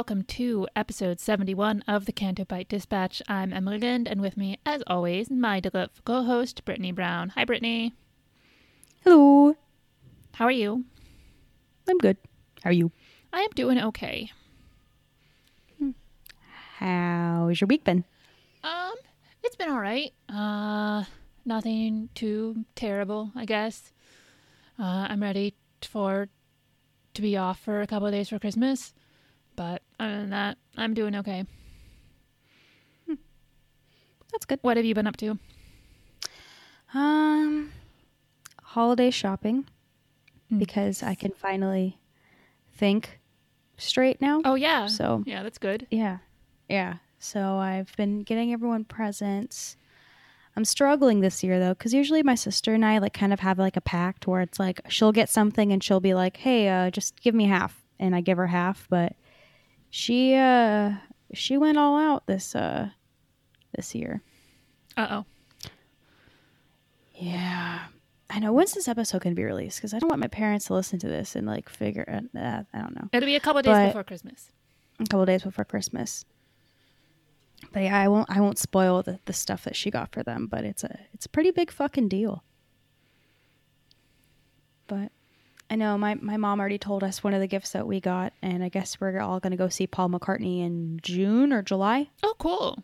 Welcome to episode 71 of the Canto Bight Dispatch. I'm Emily Lind, and with me, as always, my delightful co-host Brittani Brown. Hi, Brittani. Hello. How are you? I'm good. How are you? I am doing okay. How's your week been? Um, it's been all right. Uh, nothing too terrible, I guess. Uh, I'm ready for to be off for a couple of days for Christmas, but other than that, I'm doing okay. That's good. What have you been up to? Um, holiday shopping Mm. because I can finally think straight now. Oh yeah, So yeah, that's good. yeah, yeah. So I've been getting everyone presents. I'm struggling this year though, because usually my sister and I like kind of have like a pact where it's like she'll get something and she'll be like, "Hey, uh, just give me half," and I give her half. But she uh she went all out this uh this year. Uh oh. Yeah. I know. When's this episode to be released? Because I don't want my parents to listen to this and like figure it. Uh, I don't know. It'll be a couple days But- before Christmas. A couple days before Christmas. But yeah, I won't. I won't spoil the, the stuff that she got for them. But it's a it's a pretty big fucking deal. But I know my my mom already told us one of the gifts that we got, and I guess we're all going to go see Paul McCartney in June or July. Oh, cool.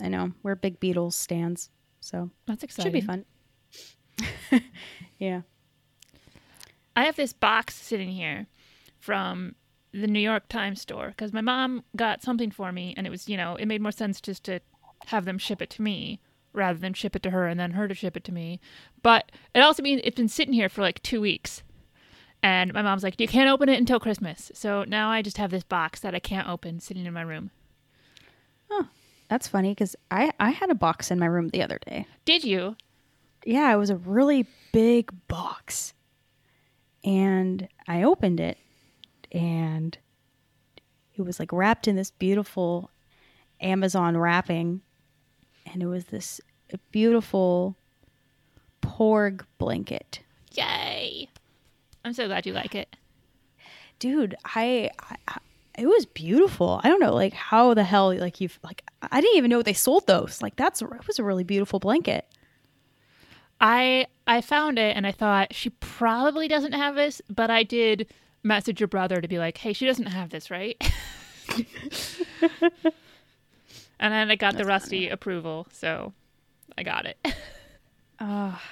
I know we're big Beatles stands, so That's exciting. should be fun. yeah. I have this box sitting here from the New York Times store because my mom got something for me, and it was, you know, it made more sense just to have them ship it to me rather than ship it to her and then her to ship it to me. But it also means it's been sitting here for like two weeks. And my mom's like, you can't open it until Christmas. So now I just have this box that I can't open sitting in my room. Oh, that's funny because I, I had a box in my room the other day. Did you? Yeah, it was a really big box. And I opened it and it was like wrapped in this beautiful Amazon wrapping. And it was this beautiful porg blanket. Yay. I'm so glad you like it. Dude, I, I, it was beautiful. I don't know like how the hell like you've like I didn't even know they sold those. Like that's it was a really beautiful blanket. I I found it and I thought she probably doesn't have this, but I did message your brother to be like, "Hey, she doesn't have this, right?" and then I got the Rusty approval, so I got it. Ah,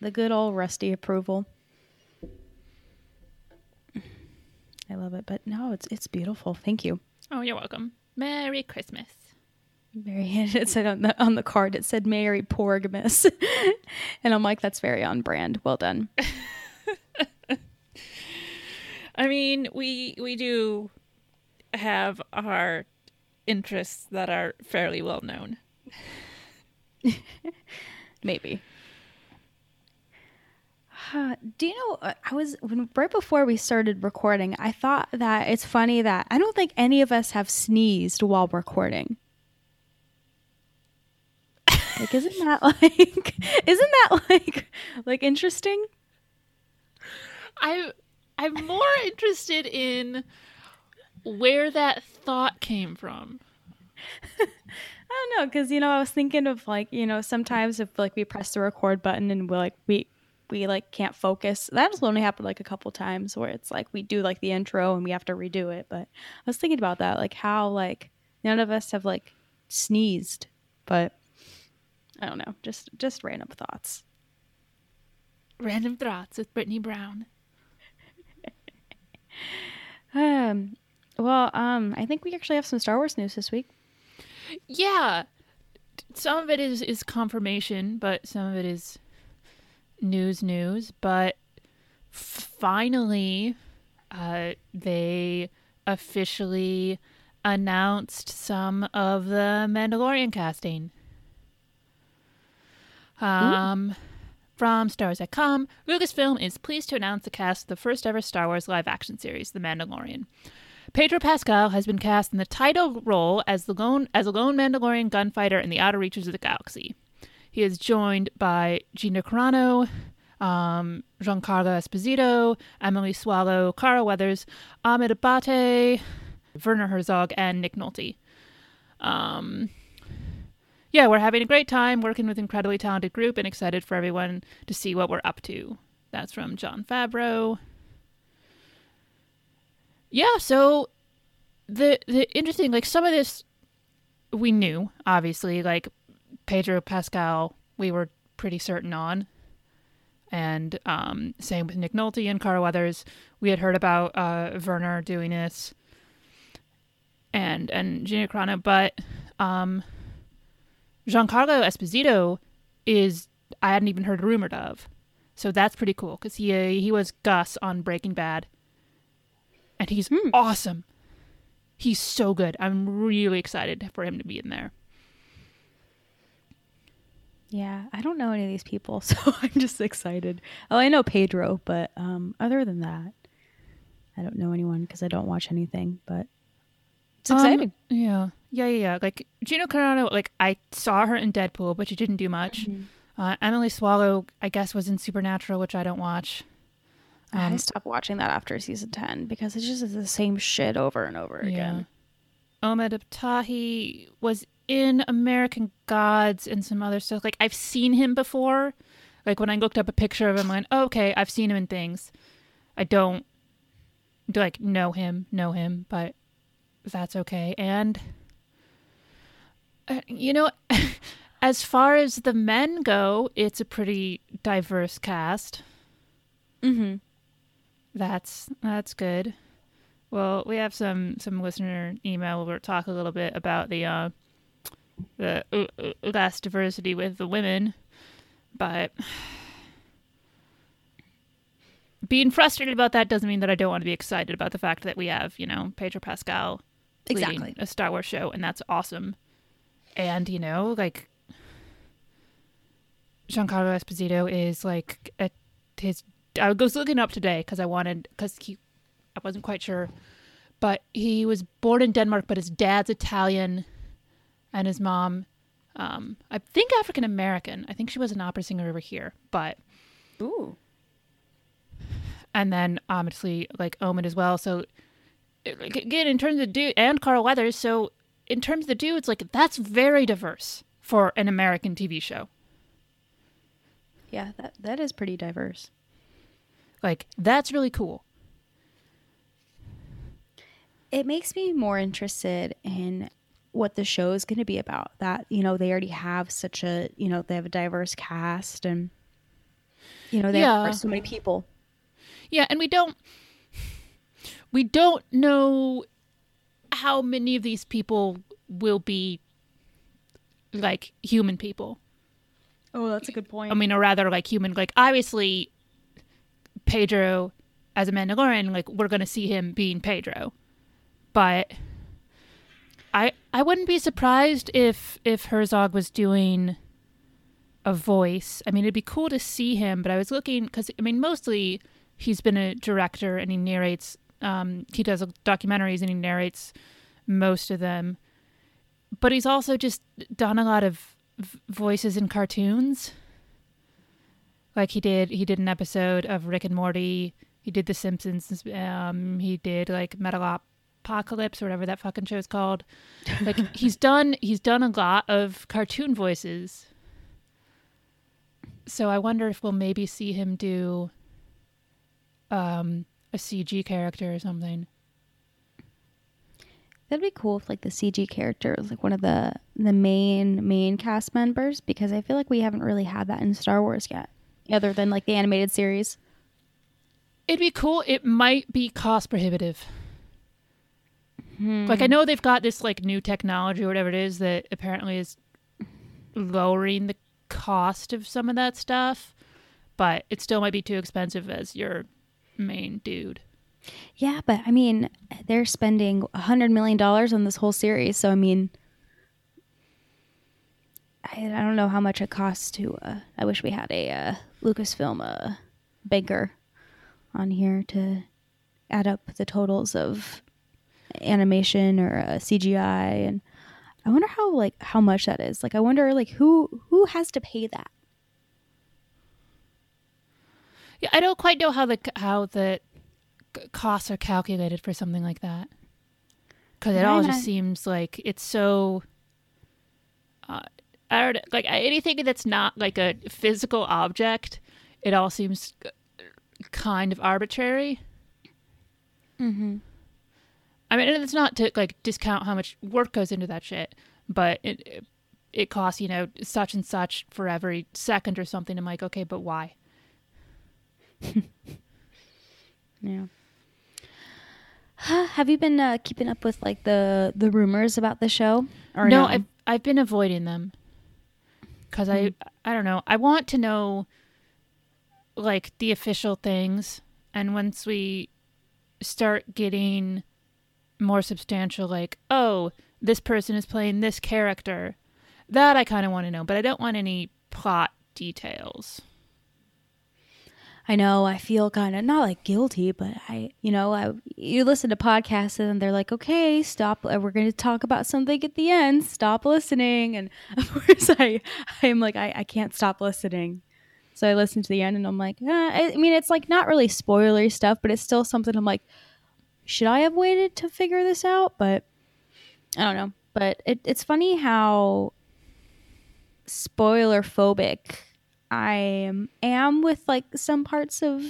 the good old rusty approval. I love it, but no, it's it's beautiful. Thank you. oh, you're welcome. Merry Christmas. Very. It said on the on the card. It said "Mary Porgmas," and I'm like, that's very on brand. Well done. I mean, we we do have our interests that are fairly well known. Maybe. Uh, do you know? uh, I was when, right before we started recording. I thought that it's funny that I don't think any of us have sneezed while recording. Like, isn't that like, isn't that like, like interesting? I I'm more interested in where that thought came from. I don't know, because you know, I was thinking of like, you know, sometimes if like we press the record button and we're like we we like can't focus. That's only happened like a couple times where it's like we do like the intro and we have to redo it. But I was thinking about that, like how like none of us have like sneezed, but I don't know, just just random thoughts. Random thoughts with Brittani Brown. Um, well, um, I think we actually have some Star Wars news this week. Yeah, some of it is is confirmation, but some of it is news news. But finally, uh, they officially announced some of the Mandalorian casting. Um, from Stars.com, Lucasfilm is pleased to announce the cast of the first ever Star Wars live action series, The Mandalorian. Pedro Pascal has been cast in the title role as the lone as a lone Mandalorian gunfighter in the outer reaches of the galaxy. He is joined by Gina Carano, um, Giancarlo Esposito, Emily Swallow, Carl Weathers, Omid Abtahi, Werner Herzog, and Nick Nolte. Um, yeah, we're having a great time working with incredibly talented group and excited for everyone to see what we're up to. That's from Jon Favreau. Yeah, so the the interesting like some of this we knew, obviously, like Pedro Pascal we were pretty certain on. And um, same with Nick Nolte and Carl Weathers. We had heard about uh, Werner doing this and and Gina Carano, but um, Giancarlo Esposito is I hadn't even heard rumored of, so that's pretty cool because he uh, he was Gus on Breaking Bad, and he's awesome. He's so good. I'm really excited for him to be in there. Yeah, I don't know any of these people, so I'm just excited. Oh, I know Pedro, but um, other than that, I don't know anyone because I don't watch anything. But it's Um, exciting. yeah, yeah, yeah, yeah. Like Gina Carano, like I saw her in Deadpool, but she didn't do much. Uh, Emily Swallow, I guess, was in Supernatural, which I don't watch. I um, stopped watching that after season ten because it's just the same shit over and over again. Omid Abtahi was in American Gods and some other stuff. Like I've seen him before. Like when I looked up a picture of him, I went, oh, "Okay, I've seen him in things." I don't like know him, know him, but that's okay. And uh, you know, as far as the men go, it's a pretty diverse cast. Mm-hmm. That's that's good. Well, we have some some listener email where we'll talk a little bit about the uh, the less diversity with the women, but being frustrated about that doesn't mean that I don't want to be excited about the fact that we have you know Pedro Pascal Exactly. a Star Wars show, and that's awesome. And you know, like Giancarlo Esposito is like a, his. I was looking up today because I wanted because he, I wasn't quite sure, but he was born in Denmark, but his dad's Italian, and his mom, um, I think African American. I think she was an opera singer over here, but Ooh. and then obviously like Omid as well. So again, in terms of dude and Carl Weathers, so in terms of the dudes, like that's very diverse for an American TV show. Yeah, that that is pretty diverse. Like that's really cool. It makes me more interested in what the show is going to be about. That you know they already have such a you know they have a diverse cast and you know they Yeah. have so many people. Yeah, and we don't we don't know how many of these people will be like human people. Oh, that's a good point. I mean, or rather like human. Like obviously, Pedro as a Mandalorian, like we're gonna see him being Pedro, but I I wouldn't be surprised if if Herzog was doing a voice. I mean, it'd be cool to see him, but I was looking because I mean, mostly he's been a director and he narrates. Um, he does documentaries and he narrates most of them, but he's also just done a lot of voices in cartoons. Like he did, he did an episode of Rick and Morty. He did The Simpsons. Um, he did like Apocalypse or whatever that fucking show is called. Like he's done he's done a lot of cartoon voices. So I wonder if we'll maybe see him do um a CG character or something. That'd be cool if like the CG character was like one of the the main main cast members because I feel like we haven't really had that in Star Wars yet, other than like the animated series. It'd be cool. It might be cost prohibitive. Like I know they've got this like new technology or whatever it is that apparently is lowering the cost of some of that stuff, but it still might be too expensive as your main dude. Yeah, but I mean, they're spending a hundred million dollars on this whole series, so I mean, I, I don't know how much it costs to. Uh, I wish we had a uh, Lucasfilm uh, banker on here to add up the totals of animation or uh, CGI, and I wonder how like how much that is. Like, I wonder like who who has to pay that. Yeah, I don't quite know how the how the costs are calculated for something like that. Because it Yeah, all just I- seems like it's so. Uh, I don't like anything that's not like a physical object. It all seems uh, kind of arbitrary. Mm-hmm. I mean, and it's not to like discount how much work goes into that shit, but it it, costs you know such and such for every second or something. I'm like, okay, but why? Yeah. Have you been uh, keeping up with like the the rumors about the show? Or no, no, I've I've been avoiding them because I I don't know. I want to know like the official things, and once we start getting more substantial, like oh, this person is playing this character, that I kind of want to know, but I don't want any plot details. I know I feel kind of not like guilty, but I, you know, I you listen to podcasts and they're like, okay, stop. uh, We're going to talk about something at the end. Stop listening, and of course I, I'm like, I, I can't stop listening. So I listen to the end, and I'm like, eh, I, I mean, it's like not really spoilery stuff, but it's still something I'm like, should I have waited to figure this out? But I don't know. But it, it's funny how spoiler phobic I am, with like some parts of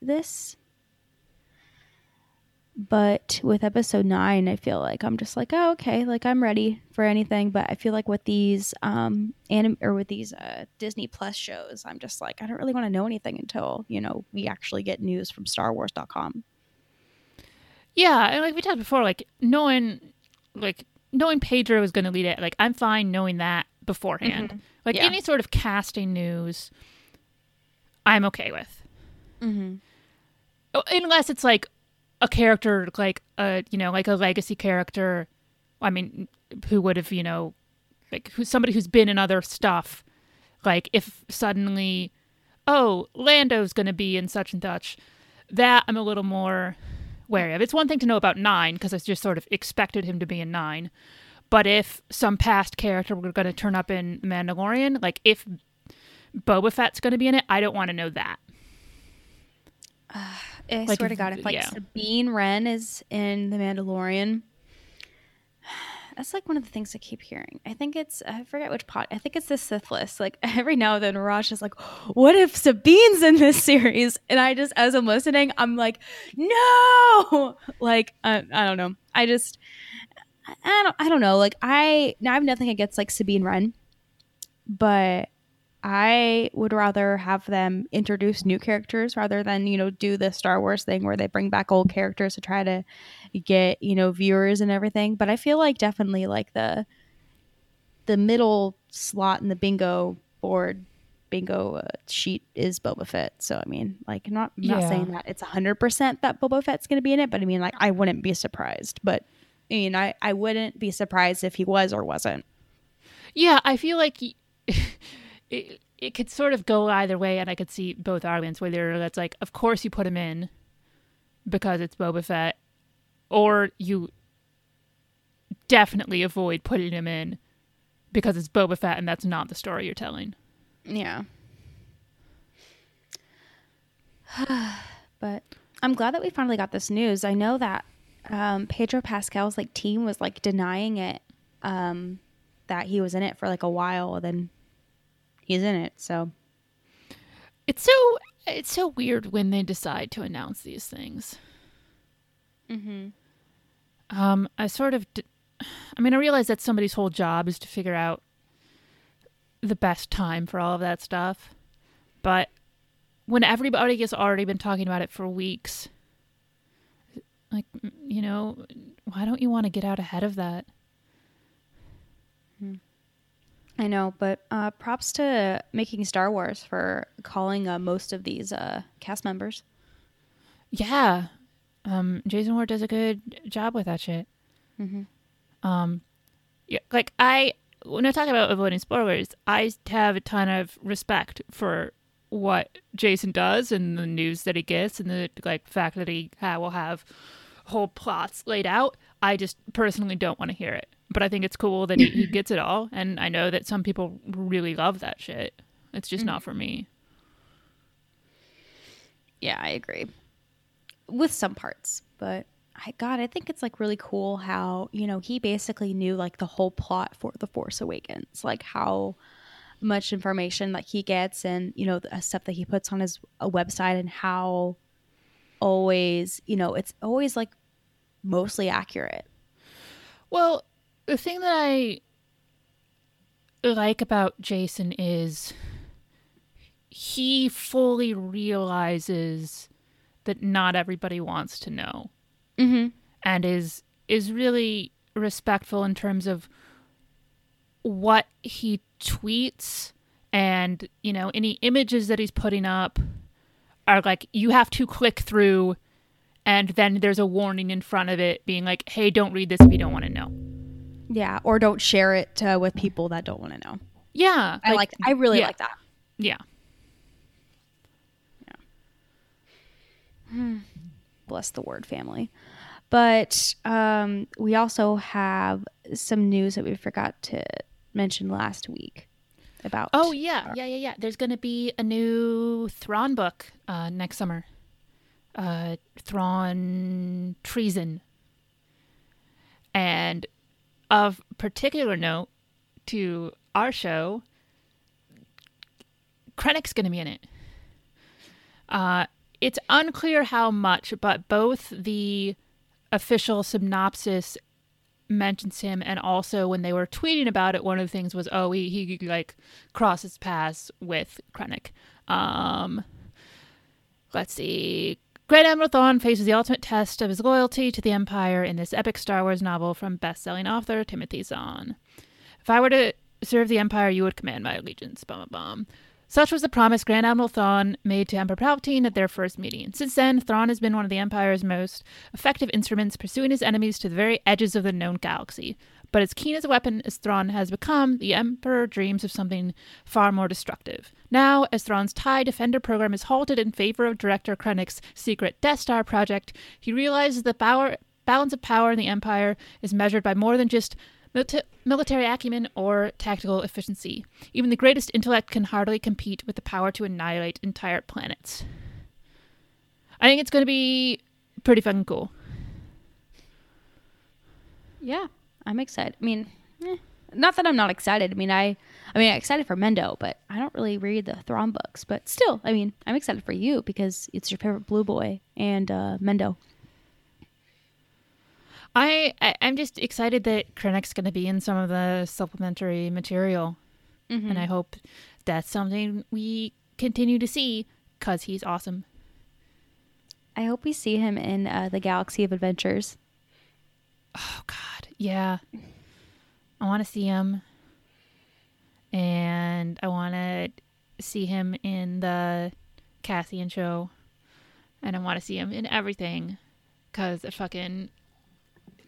this. But with episode nine, I feel like I'm just like, oh, okay, like I'm ready for anything. But I feel like with these um anim or with these uh Disney Plus shows, I'm just like, I don't really want to know anything until, you know, we actually get news from StarWars.com. Yeah, and like we talked before, like knowing, like knowing Pedro is going to lead it. Like I'm fine knowing that beforehand. Like Yeah. any sort of casting news, I'm okay with, Mm-hmm. Oh, unless it's like a character, like a you know, like a legacy character. I mean, who would have you know, like who's somebody who's been in other stuff. Like if suddenly, oh, Lando's going to be in such and such, that I'm a little more wary of. It's one thing to know about nine because I just sort of expected him to be in nine, but if some past character were going to turn up in Mandalorian, like if Boba Fett's going to be in it, I don't want to know that. I Like, swear to God, if like yeah. Sabine Wren is in The Mandalorian, that's like one of the things I keep hearing. I think it's I forget which pod. I think it's the Sith list. Like every now and then, Raj is like, "What if Sabine's in this series?" And I just, as I'm listening, I'm like, "No!" Like I, I don't know. I just, I- don't, I don't know. Like I, now I have nothing against like Sabine Wren, but I would rather have them introduce new characters rather than, you know, do the Star Wars thing where they bring back old characters to try to get, you know, viewers and everything. But I feel like definitely like the the middle slot in the bingo board bingo uh, sheet is Boba Fett. So I mean, like not I'm not Yeah. saying that it's 100% that Boba Fett's going to be in it, but I mean like I wouldn't be surprised. But I mean, I I wouldn't be surprised if he was or wasn't. Yeah, I feel like y- it, it could sort of go either way, and I could see both arguments. Whether that's like, of course you put him in because it's Boba Fett, or you definitely avoid putting him in because it's Boba Fett and that's not the story you're telling. Yeah. but I'm glad that we finally got this news. I know that um, Pedro Pascal's like team was like denying it um, that he was in it for like a while. And then he's in it. So It's so it's so weird when they decide to announce these things. mm-hmm. Um, I sort of, d- I mean, I realize that somebody's whole job is to figure out the best time for all of that stuff, but when everybody has already been talking about it for weeks, like you know, why don't you want to get out ahead of that? I know, but uh, props to making Star Wars for calling uh, most of these uh, cast members. Yeah, um, Jason Ward does a good job with that shit. Mhm. Um, yeah, like I when I talk about avoiding spoilers, I have a ton of respect for what Jason does and the news that he gets and the like fact that he ha- will have whole plots laid out. I just personally don't want to hear it, but I think it's cool that he, he gets it all, and I know that some people really love that shit. It's just not for me. Yeah, I agree. With some parts, but I God, I think it's like really cool how, you know, he basically knew like the whole plot for The Force Awakens, like how much information that he gets and, you know, the stuff that he puts on his uh, website and how always, you know, it's always like mostly accurate. Well, the thing that I like about Jason is he fully realizes that not everybody wants to know Mhm. and is is really respectful in terms of what he tweets and you know any images that he's putting up are like you have to click through and then there's a warning in front of it being like hey don't read this if you don't want to know Yeah, or don't share it uh, with people that don't want to know. yeah I like, I really yeah. like that. yeah bless the word family. But um, we also have some news that we forgot to mention last week about. oh yeah yeah yeah yeah there's gonna be a new thrawn book uh next summer uh thrawn treason and of particular note to our show krennic's gonna be in it uh it's unclear how much but both the official synopsis mentions him and also when they were tweeting about it one of the things was oh he, he like crosses paths with krennic um let's see Great Admiral Thrawn faces the ultimate test of his loyalty to the Empire in this epic Star Wars novel from best-selling author Timothy Zahn. If I were to serve the Empire, you would command my allegiance. Bum, bum. Such was the promise Grand Admiral Thrawn made to Emperor Palpatine at their first meeting. Since then, Thrawn has been one of the Empire's most effective instruments, pursuing his enemies to the very edges of the known galaxy. But as keen as a weapon as Thrawn has become, the Emperor dreams of something far more destructive. Now, as Thrawn's TIE Defender program is halted in favor of Director Krennic's secret Death Star project, he realizes the power, balance of power in the Empire is measured by more than just milita- military acumen or tactical efficiency. Even the greatest intellect can hardly compete with the power to annihilate entire planets. I think it's going to be pretty fucking cool. yeah, I'm excited. I mean, eh, not that I'm not excited. I mean, I, I mean, I'm excited for Mendo, but I don't really read the Thrawn books. But still, I mean, I'm excited for you because it's your favorite Blue Boy and uh, Mendo. I, I I'm just excited that Krennic's going to be in some of the supplementary material, and I hope that's something we continue to see because he's awesome. I hope we see him in uh, the Galaxy of Adventures. Oh God, yeah. I want to see him, and I want to see him in the Cassian show, and I want to see him in everything, cause I fucking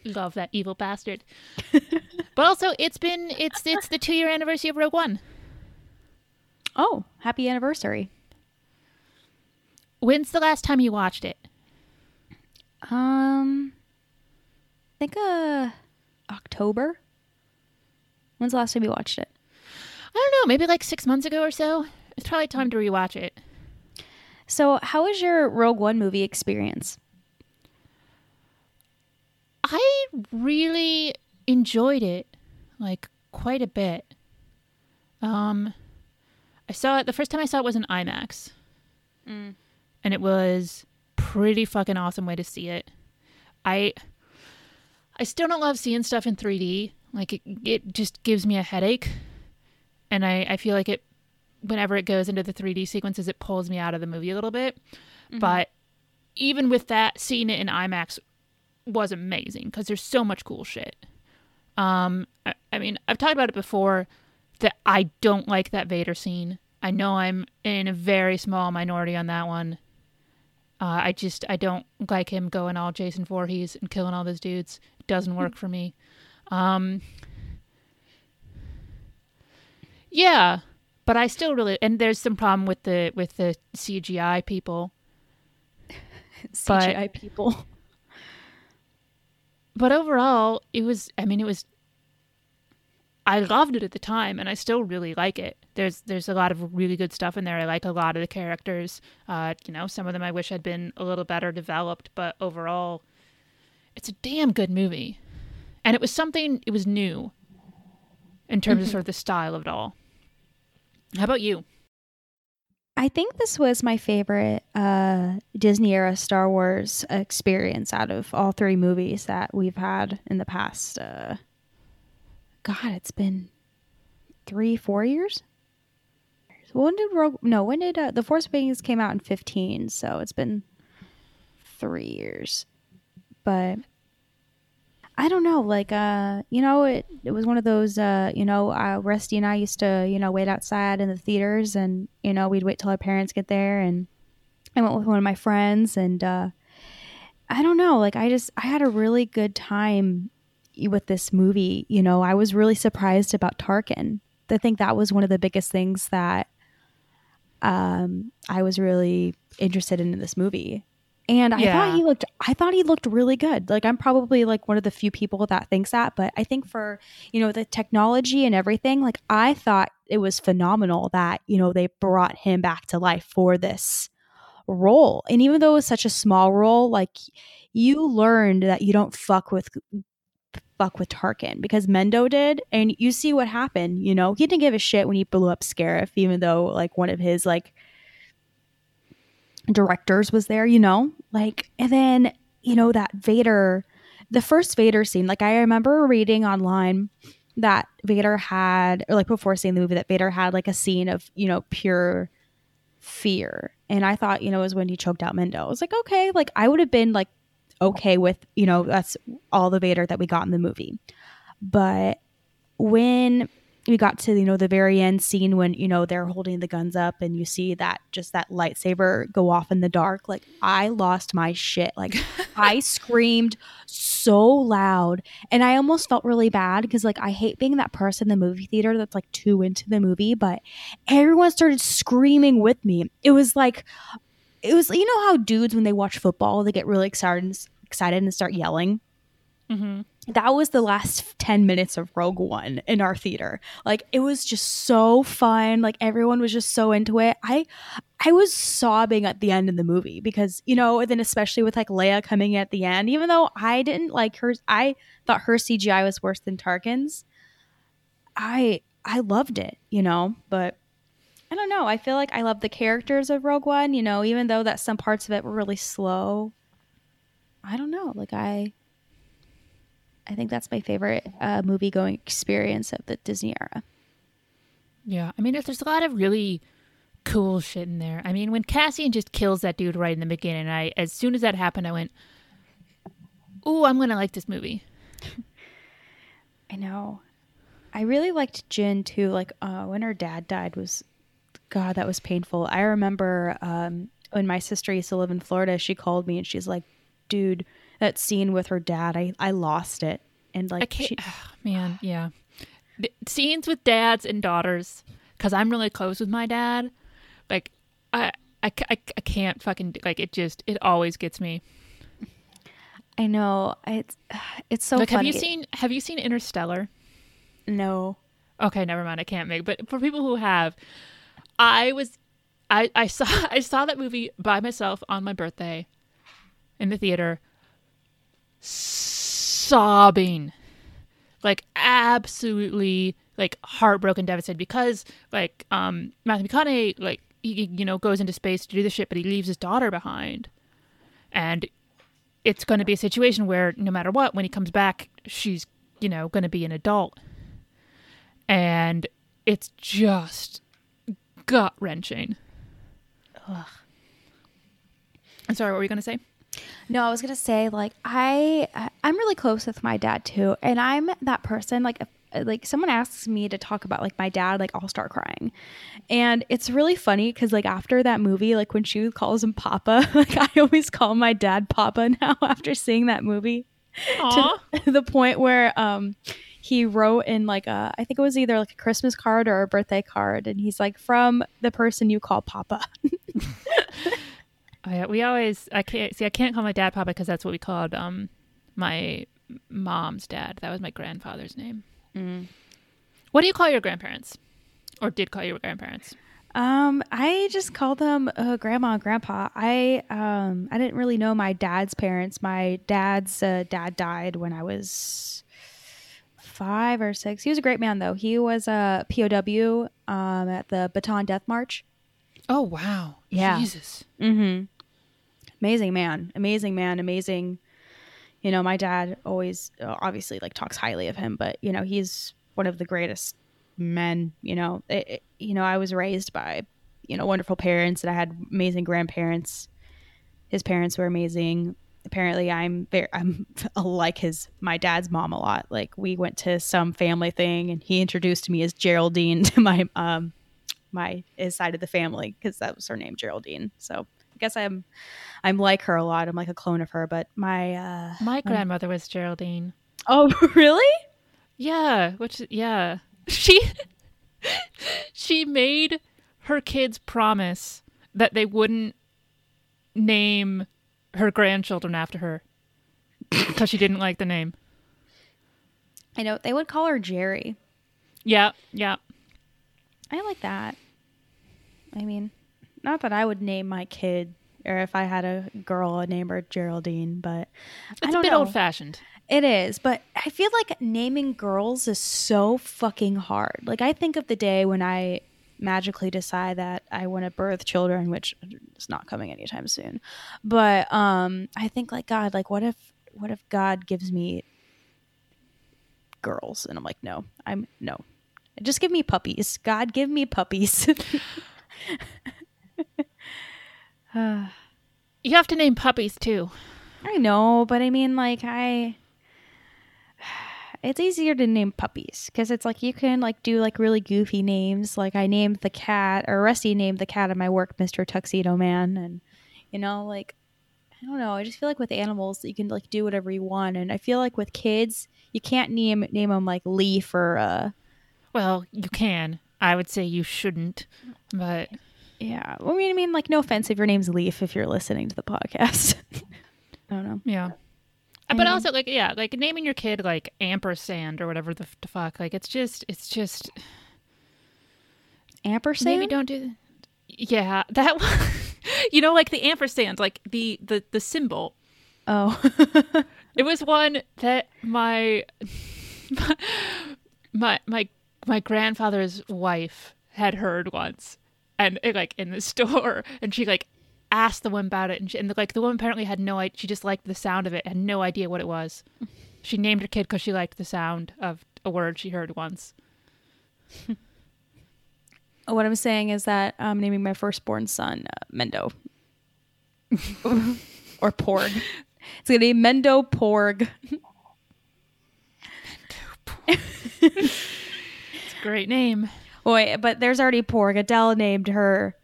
love that evil bastard. but also, it's been it's it's the two year anniversary of Rogue One. Oh, happy anniversary! When's the last time you watched it? Um, I think uh, October. When's the last time you watched it? I don't know, maybe like six months ago or so. It's probably time to rewatch it. So, how was your Rogue One movie experience? I really enjoyed it, like quite a bit. Um, I saw it the first time I saw it was in IMAX, Mm. and it was pretty fucking awesome way to see it. I I still don't love seeing stuff in 3D. Like it, it just gives me a headache, and I I feel like it whenever it goes into the 3D sequences, it pulls me out of the movie a little bit. But even with that, seeing it in IMAX was amazing because there's so much cool shit. Um, I, I mean, I've talked about it before that I don't like that Vader scene. I know I'm in a very small minority on that one. Uh, I just I don't like him going all Jason Voorhees and killing all those dudes. It doesn't work for me. Um, yeah, but I still really and there's some problem with the with the CGI people. CGI people. But overall it was i mean it was i loved it at the time and i still really like it. There's there's a lot of really good stuff in there. I like a lot of the characters. Uh you know some of them i wish had been a little better developed but overall it's a damn good movie. And it was something it was new in terms of sort of the style of it all. How about you I think this was my favorite uh, Disney era Star Wars experience out of all three movies that we've had in the past. Uh, God, it's been three, four years. When did Rogue? No, when did uh, the Force Awakens came out in fifteen? So it's been three years. But I don't know, like uh, you know, it it was one of those uh, you know, uh, Rusty and I used to, you know, wait outside in the theaters and, you know, we'd wait till our parents get there and I went with one of my friends and uh I don't know, like I just I had a really good time with this movie, you know. I was really surprised about Tarkin. I think that was one of the biggest things that um I was really interested in in this movie. And I Yeah. thought he looked I thought he looked really good. Like I'm probably like one of the few people that thinks that, but I think for, you know, the technology and everything, like I thought it was phenomenal that, you know, they brought him back to life for this role. And even though it was such a small role, like you learned that you don't fuck with fuck with Tarkin because Mendo did, and you see what happened. You know, he didn't give a shit when he blew up Scarif, even though like one of his like directors was there. You know, like, and then you know that Vader, the first Vader scene. Like I remember reading online that Vader had, or like before seeing the movie, that Vader had like a scene of you know pure fear. And I thought, you know, it was when he choked out Mendo. I was like, okay, like I would have been like okay with, you know, that's all the Vader that we got in the movie. But when we got to, you know, the very end scene when, you know, they're holding the guns up and you see that just that lightsaber go off in the dark, like I lost my shit. Like I screamed so loud and I almost felt really bad because like I hate being that person in the movie theater that's like too into the movie, but everyone started screaming with me. It was like it was you know how dudes when they watch football they get really excited and, excited and start yelling. mm-hmm. That was the last 10 minutes of Rogue One in our theater. Like it was just so fun. Like everyone was just so into it. I I was sobbing at the end of the movie because, you know, and then especially with like Leia coming at the end, even though I didn't like her I thought her CGI was worse than Tarkin's. I I loved it, you know, but I don't know. I feel like I love the characters of Rogue One, you know, even though that some parts of it were really slow. I don't know. Like I I think that's my favorite uh, movie going experience of the Disney era. Yeah, I mean, there's a lot of really cool shit in there. I mean, when Cassian just kills that dude right in the beginning, I as soon as that happened, I went, "Ooh, I'm gonna like this movie." I know. I really liked Jyn too. Like uh, when her dad died was, God, that was painful. I remember um, when my sister used to live in Florida. She called me and she's like, "Dude, that scene with her dad, I I lost it." And like, she, man, yeah. The scenes with dads and daughters, because I'm really close with my dad. Like, I, I, I, I can't fucking like it. Just it always gets me. I know it's it's so like, have you seen Have you seen Interstellar? No. Okay, never mind. I can't make. But for people who have, I was, I I saw I saw that movie by myself on my birthday, in the theater. Sobbing, like absolutely like heartbroken, devastated because like um Matthew McConaughey like he you know goes into space to do the shit, but he leaves his daughter behind, and it's going to be a situation where no matter what, when he comes back, she's you know going to be an adult, and it's just gut wrenching. I'm sorry, what were you going to say? No, I was gonna say like I I'm really close with my dad too, and I'm that person like like someone asks me to talk about like my dad, like I'll start crying, and it's really funny because like after that movie, like when she calls him Papa, like I always call my dad Papa now after seeing that movie. To the point where um he wrote in like a I think it was either like a Christmas card or a birthday card, and he's like from the person you call Papa. Oh, yeah, we always I can't see I can't call my dad Papa because that's what we called um my mom's dad. That was my grandfather's name. What do you call your grandparents, or did call your grandparents? Um, I just call them uh, grandma and grandpa. I um I didn't really know my dad's parents. My dad's uh, dad died when I was five or six. He was a great man though. He was a POW um at the Bataan Death March. Oh wow, Yeah. Jesus. Mm-hmm. Amazing man, amazing man, amazing. You know, my dad always uh, obviously like talks highly of him, but you know he's one of the greatest men. You know, it, it- you know I was raised by you know wonderful parents, and I had amazing grandparents. His parents were amazing. Apparently, I'm very I'm like his my dad's mom a lot. Like we went to some family thing, and he introduced me as Geraldine to my um my his side of the family because that was her name Geraldine. So I guess I'm I'm like her a lot. I'm like a clone of her, but my uh My grandmother was Geraldine. Oh, really? Yeah, which yeah, she she made her kids promise that they wouldn't name her grandchildren after her because she didn't like the name. I know they would call her Jerry. Yeah, yeah. I like that. I mean, not that I would name my kid or if I had a girl I'd name her Geraldine, but It's a bit old fashioned. It is, but I feel like naming girls is so fucking hard. Like I think of the day when I magically decide that I want to birth children, which is not coming anytime soon. But um I think like God, like what if what if God gives me girls? And I'm like, no, I'm no. Just give me puppies. God, give me puppies. You have to name puppies too. I know, but I mean, like, I. It's easier to name puppies because it's like you can like do like really goofy names. Like I named the cat, or Rusty named the cat at my work, Mister Tuxedo Man, and you know, like I don't know. I just feel like with animals, you can like do whatever you want, and I feel like with kids, you can't name name them like Leaf or uh Well, you can. I would say you shouldn't, but yeah. Well, I mean, I mean, like no offense if your name's Leaf if you're listening to the podcast. I don't know. yeah. I but mean- also, like, yeah, like naming your kid like ampersand or whatever the, f- the fuck, like, it's just, it's just Ampersand. maybe don't do. Yeah, that one. you know, like the ampersand, like the the the symbol. Oh. It was one that my my my my grandfather's wife had heard once, and it, like in the store, and she like asked the woman about it, and, she, and like the woman apparently had no idea. She just liked the sound of it, had no idea what it was. She named her kid because she liked the sound of a word she heard once. What I'm saying is that I'm naming my firstborn son uh, Mendo or Porg. It's gonna be Mendo Porg. It's a great name. Boy, but there's already Porg. Adele named her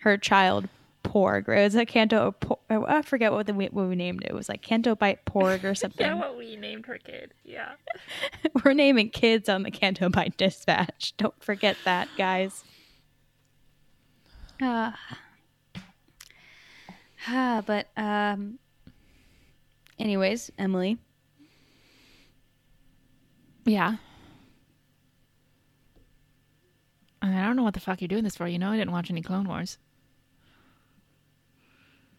her child Porg. It was a Canto. Por- I forget what the what we named it. It was like Canto Bight Porg or something. yeah, what we named her kid. Yeah. We're naming kids on the Canto Bight Dispatch. Don't forget that, guys. Uh, ah, but um. Anyways, Emily, Yeah. I don't know what the fuck you're doing this for. You know, I didn't watch any Clone Wars.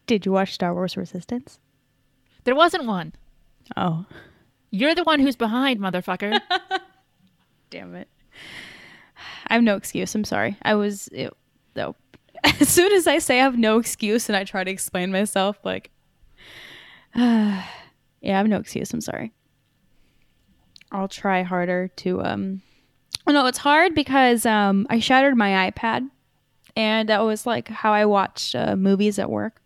did you watch Star Wars Resistance? There wasn't one. Oh, You're the one who's behind, motherfucker. Damn it. I have no excuse. I'm sorry. I was it, though. As soon as I say I have no excuse and I try to explain myself, like, yeah, I have no excuse. I'm sorry. I'll try harder to. um No, it's hard because um I shattered my iPad, and that was like how I watched uh, movies at work.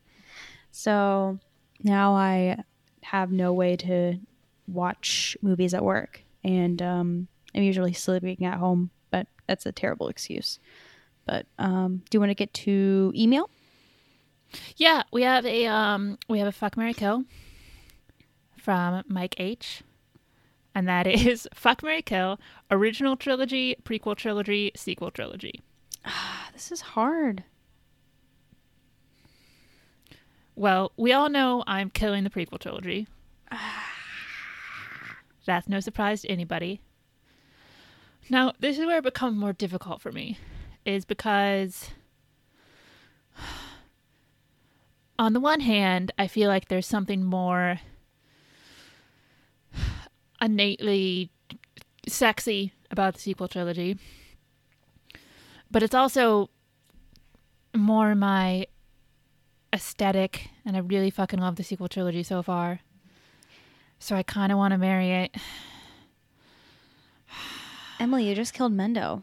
So now I have no way to watch movies at work, and um, I'm usually sleeping at home, but that's a terrible excuse. But um, do you want to get to email? yeah, we have a um we have a fuck Mary Kill from Mike H. And that is Fuck Mary Kill, original trilogy, prequel trilogy, sequel trilogy. Ah, this is hard. Well, we all know I'm killing the prequel trilogy. That's no surprise to anybody. Now, this is where it becomes more difficult for me, is because on the one hand, I feel like there's something more innately sexy about the sequel trilogy. But it's also more my aesthetic, and I really fucking love the sequel trilogy so far. So I kind of want to marry it. Emily, you just killed Mendo.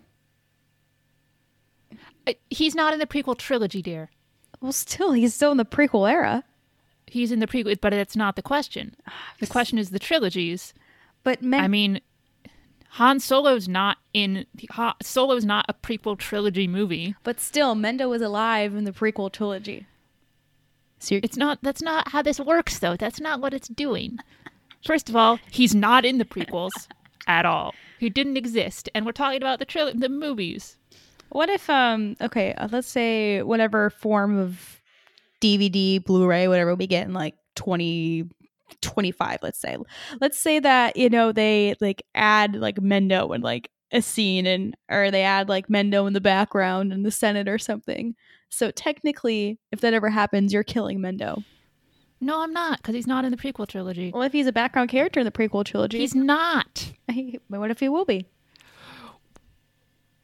Uh, He's not in the prequel trilogy, dear. Well, still, he's still in the prequel era. He's in the prequel, but that's not the question. The question is the trilogies. But Men- I mean, Han Solo's not in Han Solo's not a prequel trilogy movie. but still, Mendo was alive in the prequel trilogy. So It's not. That's not how this works, though. That's not what it's doing. First of all, he's not in the prequels at all. He didn't exist, and we're talking about the tril- the movies. what if, um, okay, uh, let's say whatever form of DVD, Blu-ray, whatever we get in like 2025, let's say. Let's say that, you know, they like add like Mendo and like a scene and, or they add like Mendo in the background in the Senate or something. So technically, if that ever happens, you're killing Mendo. No, I'm not, because he's not in the prequel trilogy. Well, if he's a background character in the prequel trilogy, He's not. but what if he will be?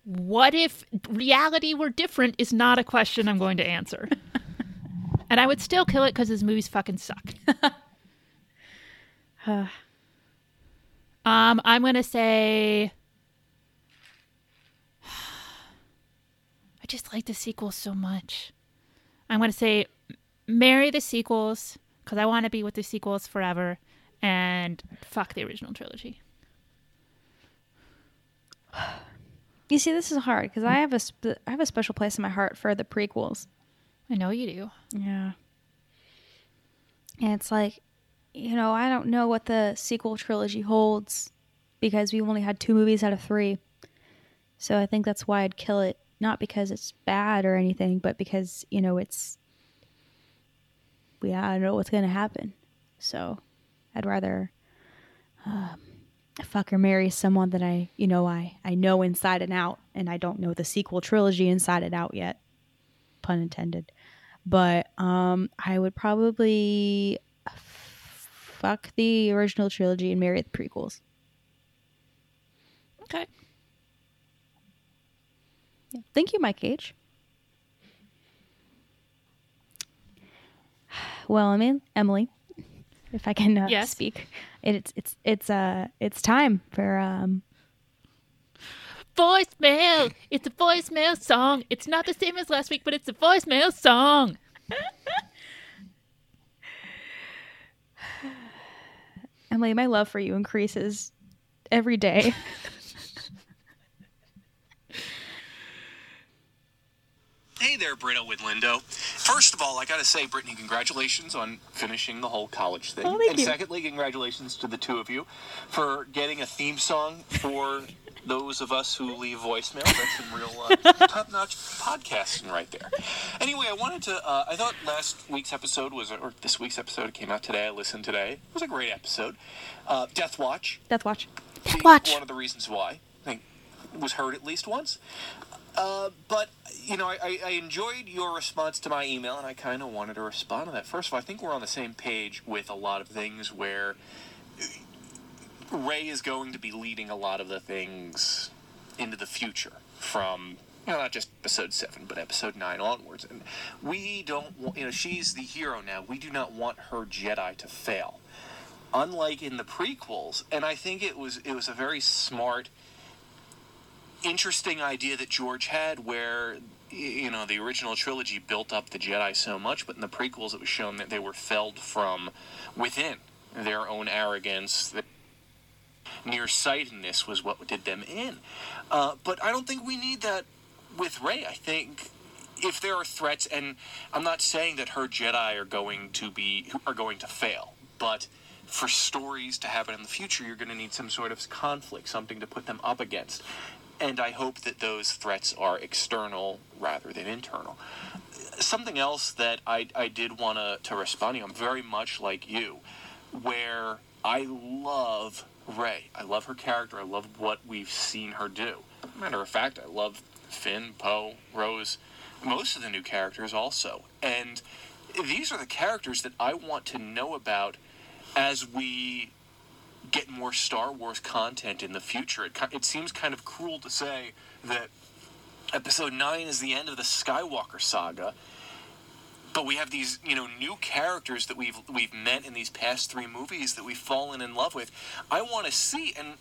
What if reality were different? Is not a question I'm going to answer. and I would still kill it because his movies fucking suck. Um, I'm gonna say. I just like the sequels so much. I'm gonna say, marry the sequels because I want to be with the sequels forever, and fuck the original trilogy. You see, this is hard because I have a sp- I have a special place in my heart for the prequels. I know you do. Yeah. And it's like, you know, I don't know what the sequel trilogy holds because we only had two movies out of three. So I think that's why I'd kill it. Not because it's bad or anything, but because, you know, it's. Yeah, I don't know what's going to happen. So I'd rather um, fuck or marry someone that I, you know, I, I know inside and out, and I don't know the sequel trilogy inside and out yet. Pun intended but um I would probably fuck the original trilogy and marry the prequels. Okay. Yeah. Thank you, Mike H. Well, I mean, Emily, if I can uh, Yes. speak, it's it's it's uh it's time for um Voicemail. It's a voicemail song. It's not the same as last week, but it's a voicemail song. Emily. My love for you increases every day. Hey there, Britta with Lindo. First of all, I gotta say, Brittani, congratulations on finishing the whole college thing. Oh, thank and you. secondly, congratulations to the two of you for getting a theme song for those of us who leave voicemail. That's some real uh, top-notch podcasting right there. Anyway, I wanted to. Uh, I thought last week's episode was, or this week's episode came out today. I listened today. It was a great episode. Uh, Death Watch. Death Watch. Death Watch. One of the reasons why I think was heard at least once. Uh, but you know, I, I, I enjoyed your response to my email, and I kind of wanted to respond to that. First of all, I think we're on the same page with a lot of things where Rey is going to be leading a lot of the things into the future from you know, not just episode seven, but episode nine onwards. And we don't want, you know, she's the hero now. We do not want her Jedi to fail. Unlike in the prequels, and I think it was it was a very smart, interesting idea that George had, where you know the original trilogy built up the Jedi so much, but in the prequels it was shown that they were felled from within their own arrogance. That nearsightedness was what did them in. Uh, but I don't think we need that with Rey. I think if there are threats, and I'm not saying that her Jedi are going to be are going to fail, but for stories to happen in the future, you're going to need some sort of conflict, something to put them up against. And I hope that those threats are external rather than internal. Something else that I, I did want to, to respond to, I'm very much like you, where I love Rey. I love her character. I love what we've seen her do. Matter of fact, I love Finn, Poe, Rose, most of the new characters also. And these are the characters that I want to know about as we get more Star Wars content in the future. It, it seems kind of cruel to say that Episode 9 is the end of the Skywalker saga. But we have these, you know, new characters that we've we've met in these past three movies that we've fallen in love with. I want to see, and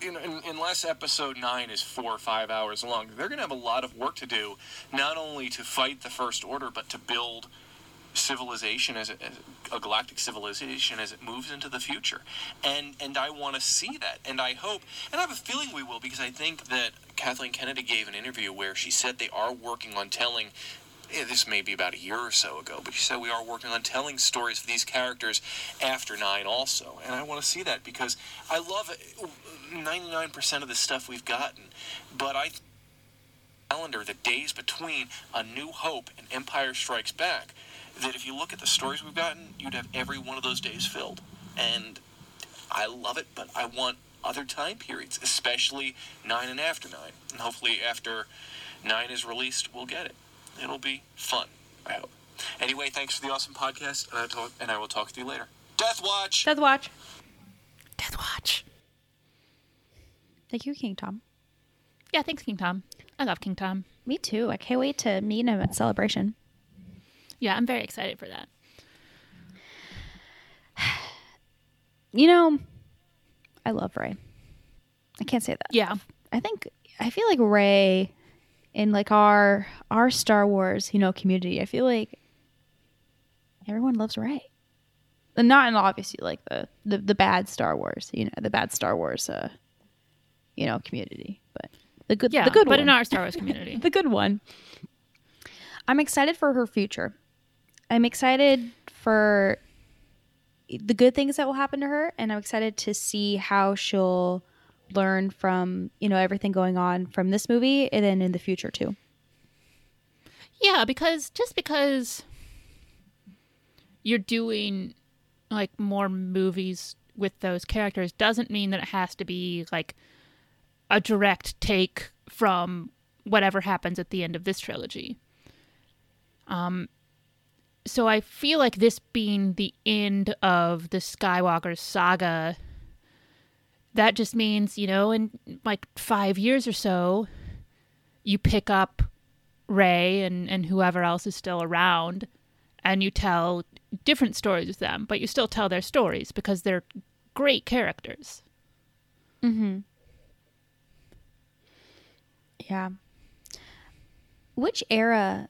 in, in, unless episode 9 is four or five hours long, they're going to have a lot of work to do, not only to fight the First Order, but to build civilization as a, as a galactic civilization as it moves into the future. And, and I want to see that. And I hope, and I have a feeling we will, because I think that Kathleen Kennedy gave an interview where she said they are working on telling this may be about a year or so ago, but she said we are working on telling stories of these characters after nine also, and I want to see that because I love ninety nine percent of the stuff we've gotten, but I calendar the days between A New Hope and Empire Strikes Back, that if you look at the stories we've gotten, you'd have every one of those days filled, and I love it, but I want other time periods, especially nine and after nine, and hopefully after nine is released, we'll get it. It'll be fun, I hope. Anyway, thanks for the awesome podcast, and I, talk, and I will talk to you later. Death Watch! Death Watch. Death Watch. Thank you, King Tom. Yeah, thanks, King Tom. I love King Tom. Me too. I can't wait to meet him at Celebration. Yeah, I'm very excited for that. You know, I love Rey. I can't say that. Yeah. I think I feel like Rey in like our our Star Wars, you know, community. I feel like everyone loves Rey. And not in obviously like the, the the bad Star Wars, you know, the bad Star Wars uh you know, community, but the good Yeah, the good but one. in our Star Wars community. the good one. I'm excited for her future. I'm excited for the good things that will happen to her, and I'm excited to see how she'll learn from you know everything going on from this movie and then in the future too. Yeah, because just because you're doing like more movies with those characters doesn't mean that it has to be like a direct take from whatever happens at the end of this trilogy. Um so I feel like this being the end of the Skywalker saga that just means, you know, in like 5 years or so you pick up Rey and, and whoever else is still around, and you tell different stories with them, but you still tell their stories because they're great characters. Mm-hmm. Yeah. Which era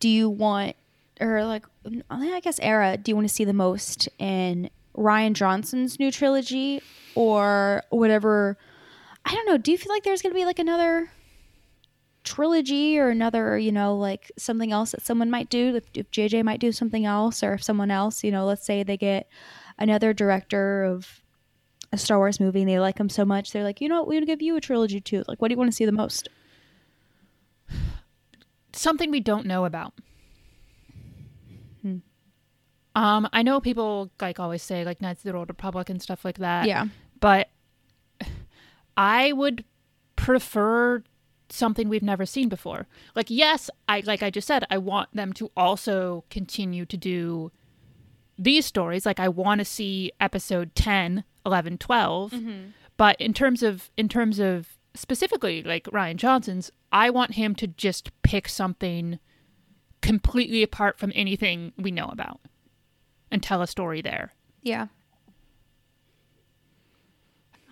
do you want, or like, I guess era do you want to see the most in Rian Johnson's new trilogy or whatever? I don't know. Do you feel like there's going to be like another trilogy or another, you know, like something else that someone might do? If, if JJ might do something else, or if someone else, you know, let's say they get another director of a Star Wars movie and they like them so much, they're like, you know what, we want to give you a trilogy too. Like, what do you want to see the most? Something we don't know about. Um, I know people like always say like Knights of the Old Republic and stuff like that. yeah. But I would prefer something we've never seen before. Like yes, I like I just said I want them to also continue to do these stories. Like I want to see episode 10 11, 12. Mm-hmm. But in terms of in terms of specifically like Rian Johnson's, I want him to just pick something completely apart from anything we know about and tell a story there. Yeah.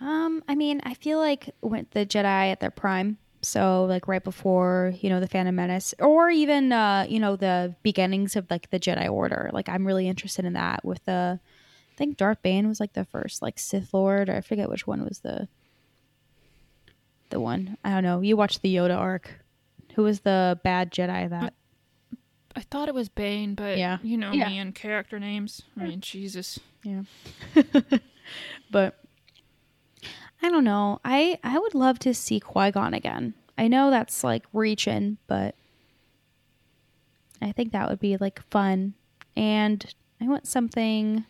Um, I mean, I feel like when the Jedi at their prime, so like right before you know the Phantom Menace, or even uh, you know the beginnings of like the Jedi Order. Like I'm really interested in that. With the, I think Darth Bane was like the first like Sith Lord, or I forget which one was the. The one I don't know. You watched the Yoda arc. Who was the bad Jedi that? I thought it was Bane, but Yeah. you know Yeah. me and character names. I mean, Jesus. Yeah. but I don't know. I I would love to see Qui Gon again. I know that's like reaching, but I think that would be like fun. And I want something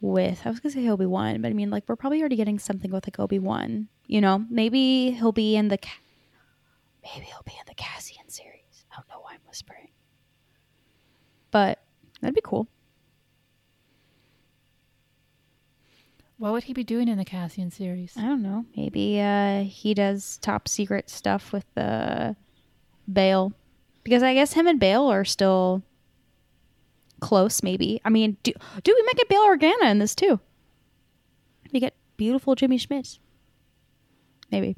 with I was gonna say Obi Wan, but I mean like we're probably already getting something with like Obi Wan. You know, maybe he'll be in the maybe he'll be in the Cassian series. I don't know why I'm whispering, but that'd be cool. What would he be doing in the Cassian series? I don't know. Maybe uh, he does top secret stuff with uh, Bail, because I guess him and Bail are still close. Maybe. I mean, do do we make it Bail Organa in this too? We get beautiful Jimmy Smits. Maybe.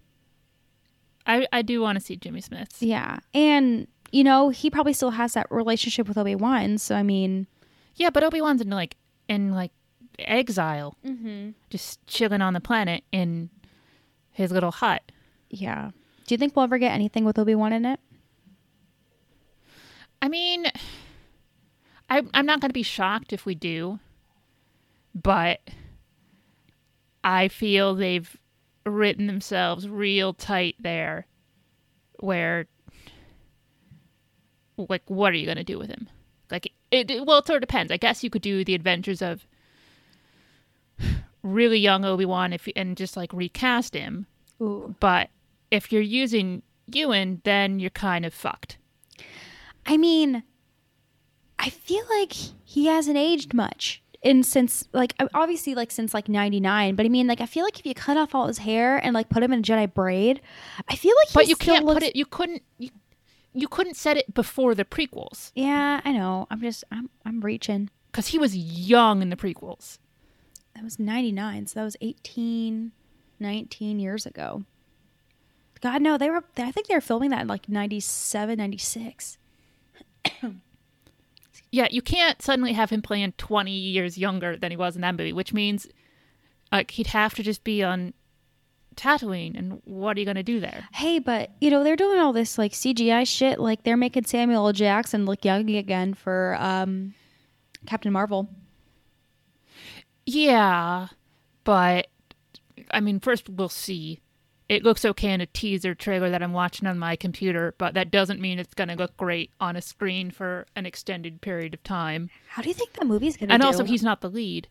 I, I do want to see Jimmy Smits. Yeah, and you know he probably still has that relationship with Obi Wan. So I mean, Yeah, but Obi Wan's in like in like exile, mm-hmm. just chilling on the planet in his little hut. yeah. Do you think we'll ever get anything with Obi Wan in it? I mean, I I'm not going to be shocked if we do, but I feel they've written themselves real tight there, where like what are you going to do with him? Like it, it well, it sort of depends. I guess you could do the adventures of really young Obi Wan if and just like recast him, Ooh. but if you're using Ewan, then you're kind of fucked. I mean, I feel like he hasn't aged much. And since like obviously like since like 99, but I mean like I feel like if you cut off all his hair and like put him in a Jedi braid, I feel like he but you can't looks, put it you couldn't you, you couldn't set it before the prequels Yeah, I know. I'm just I'm I'm reaching. because he was young in the prequels That was 99, so that was 18 19 years ago. God no, they were I think they were filming that in like 97, 96. yeah you can't suddenly have him playing 20 years younger than he was in that movie which means like he'd have to just be on Tatooine and what are you going to do there Hey, but you know they're doing all this like CGI shit. Like they're making Samuel L. Jackson look young again for um, Captain Marvel. Yeah but I mean first we'll see it looks okay in a teaser trailer that I'm watching on my computer but that doesn't mean it's going to look great on a screen for an extended period of time How do you think that movie's gonna? and do? also he's not the lead.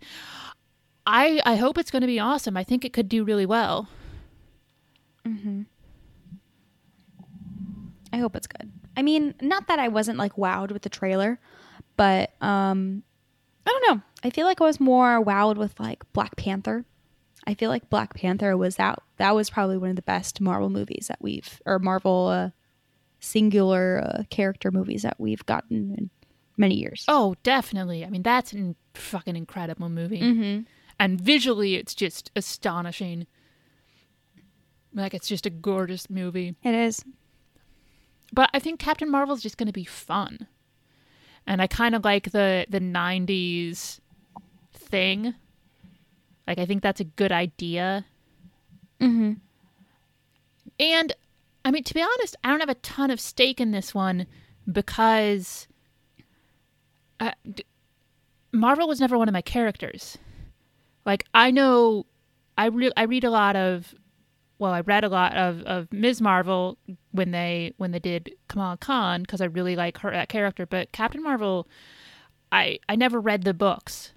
I I hope it's going to be awesome. I think it could do really well. Hmm. I hope it's good. I mean, not that I wasn't like wowed with the trailer, but um, I don't know. I feel like I was more wowed with like Black Panther. I feel like Black Panther was that that was probably one of the best Marvel movies that we've or Marvel uh, singular uh, character movies that we've gotten in many years. Oh, definitely. I mean, that's a fucking incredible movie. Mm-hmm. And visually, it's just astonishing. Like it's just a gorgeous movie. It is. But I think Captain Marvel's just going to be fun. And I kind of like the the 90s thing. Like I think that's a good idea. Mm-hmm. And I mean, to be honest, I don't have a ton of stake in this one because uh, d- Marvel was never one of my characters. Like I know, I re- I read a lot of, well, I read a lot of of Ms. Marvel when they when they did Kamala Khan because I really like her that character. But Captain Marvel, I I never read the books.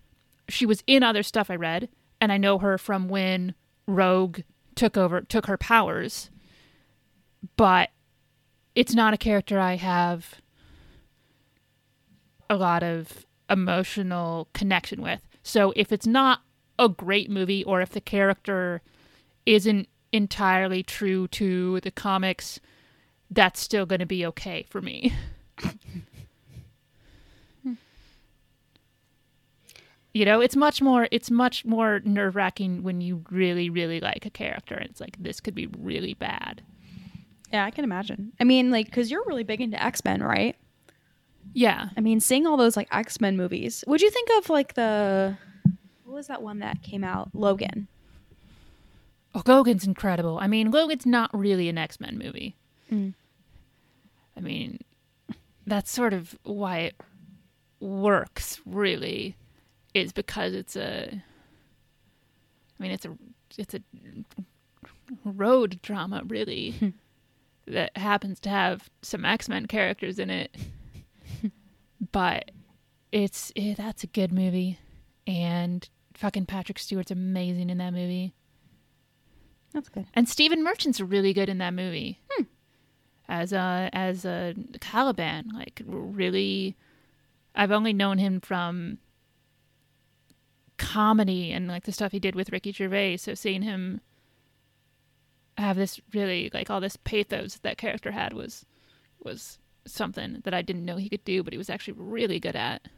She was in other stuff I read, and I know her from when Rogue took over took her powers. But it's not a character I have a lot of emotional connection with. So if it's not a great movie or if the character isn't entirely true to the comics, that's still going to be okay for me. you know, it's much more it's much more nerve-wracking when you really really like a character and it's like this could be really bad. Yeah, I can imagine. I mean, like, because you're really big into X Men, right? Yeah. I mean, seeing all those like X Men movies. Would you think of like the what was that one that came out? Logan. Oh, Logan's incredible. I mean, Logan's not really an X Men movie. Mm. I mean, that's sort of why it works, really, is because it's a. I mean, it's a it's a road drama, really, that happens to have some X Men characters in it. but it's eh, that's a good movie, and fucking Patrick Stewart's amazing in that movie. That's good. And Stephen Merchant's really good in that movie. As a as a Caliban, like really, I've only known him from comedy and like the stuff he did with Ricky Gervais. So seeing him have this really like all this pathos that character had was was something that I didn't know he could do, but he was actually really good at.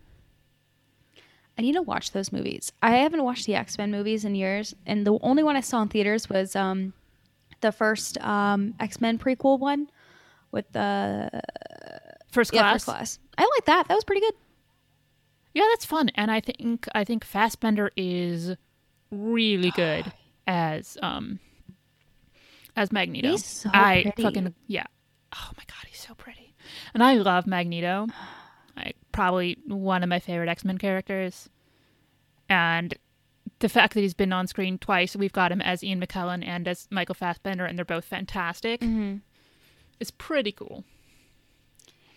I need to watch those movies. I haven't watched the X Men movies in years, and the only one I saw in theaters was um, the first um, X Men prequel one with the First class. yeah, first class. I like that. That was pretty good. Yeah, that's fun, and I think I think Fassbender is really good as um as Magneto. He's so I pretty. fucking yeah. Oh my god, he's so pretty, and I love Magneto. Like probably one of my favorite X Men characters, and the fact that he's been on screen twice, we've got him as Ian McKellen and as Michael Fassbender, and they're both fantastic. Mm-hmm. It's pretty cool.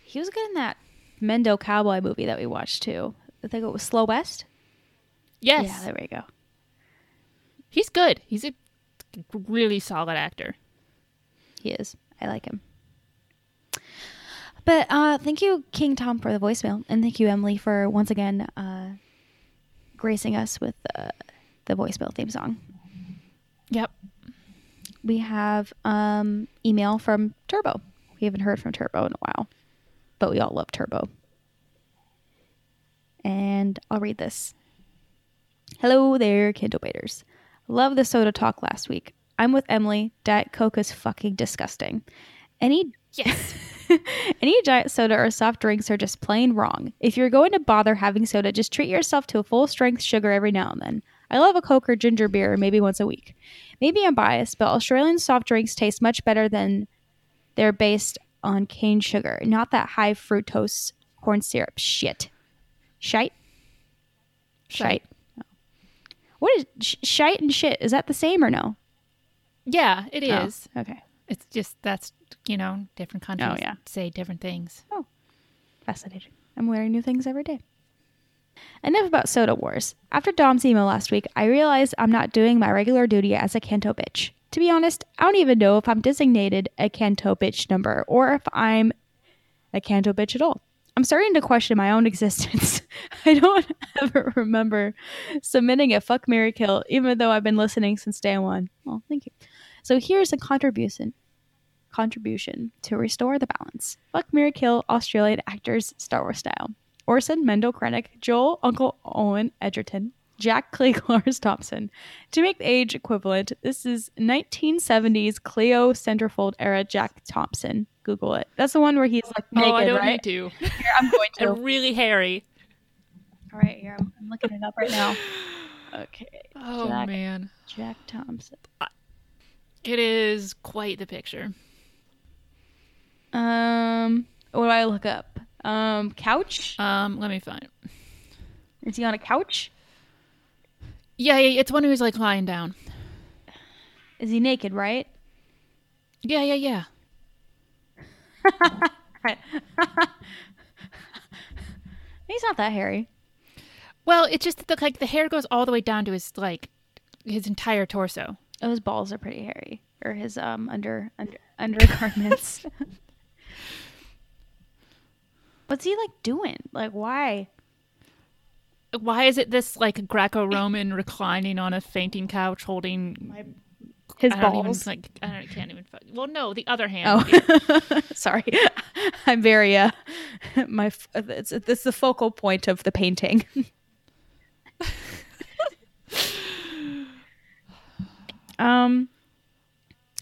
He was good in that Mendo Cowboy movie that we watched too. I think it was Slow West. Yes, Yeah, there we go. he's good. He's a really solid actor. He is. I like him. But uh, thank you, King Tom, for the voicemail, and thank you, Emily, for once again uh, gracing us with uh, the voicemail theme song. Yep. We have um, email from Turbo. We haven't heard from Turbo in a while, but we all love Turbo. And I'll read this. Hello there, Kindle baiters. Love the soda talk last week. I'm with Emily. Diet Coke is fucking disgusting. Any Yes. any diet soda or soft drinks are just plain wrong. If you're going to bother having soda, just treat yourself to a full strength sugar every now and then. I love a Coke or ginger beer maybe once a week. Maybe I'm biased, but Australian soft drinks taste much better than they're based on cane sugar, not that high fructose corn syrup shit. Shite? Shite. No. Oh. What is sh- shite and shit? Is that the same or no? Yeah, it oh, is. Oh, okay. It's just that's you know different countries Oh, yeah. say different things. Oh, fascinating. I'm learning new things every day. Enough about soda wars. After Dom's email last week, I realized I'm not doing my regular duty as a Canto bitch. To be honest, I don't even know if I'm designated a Canto bitch number or if I'm a Canto bitch at all. I'm starting to question my own existence. I don't ever remember submitting a fuck Mary Kill, even though I've been listening since day one. Well, thank you. So here's a contribution contribution to restore the balance. Fuck Mary Kill Australian actors Star Wars style. Orson Mendo Krennic, Joel Uncle Owen Edgerton, Jack Cliegg Lars Thompson. To make the age equivalent, this is 1970s Cleo Centerfold era Jack Thompson. Google it. That's the one where he's like naked, oh, I don't right? need to. Here, I'm going to. They're really hairy. All right, here I'm, I'm looking it up right now. Okay, Oh Jack, man, Jack Thompson. it is quite the picture. Um, what do I look up? Um, couch. Um, let me find. Is he on a couch? Yeah, yeah, it's one who's like lying down. Is he naked? Right. Yeah, yeah, yeah. He's not that hairy. Well, it's just that, like the hair goes all the way down to his like his entire torso. Oh, his balls are pretty hairy, or his um under under undergarments. What's he like doing? Like, why? Why is it this like Greco-Roman reclining on a fainting couch holding His I don't even balls. like I don't, can't even. Well, no, the other hand. Oh, sorry. I'm very uh, my f- it's it's the focal point of the painting. um.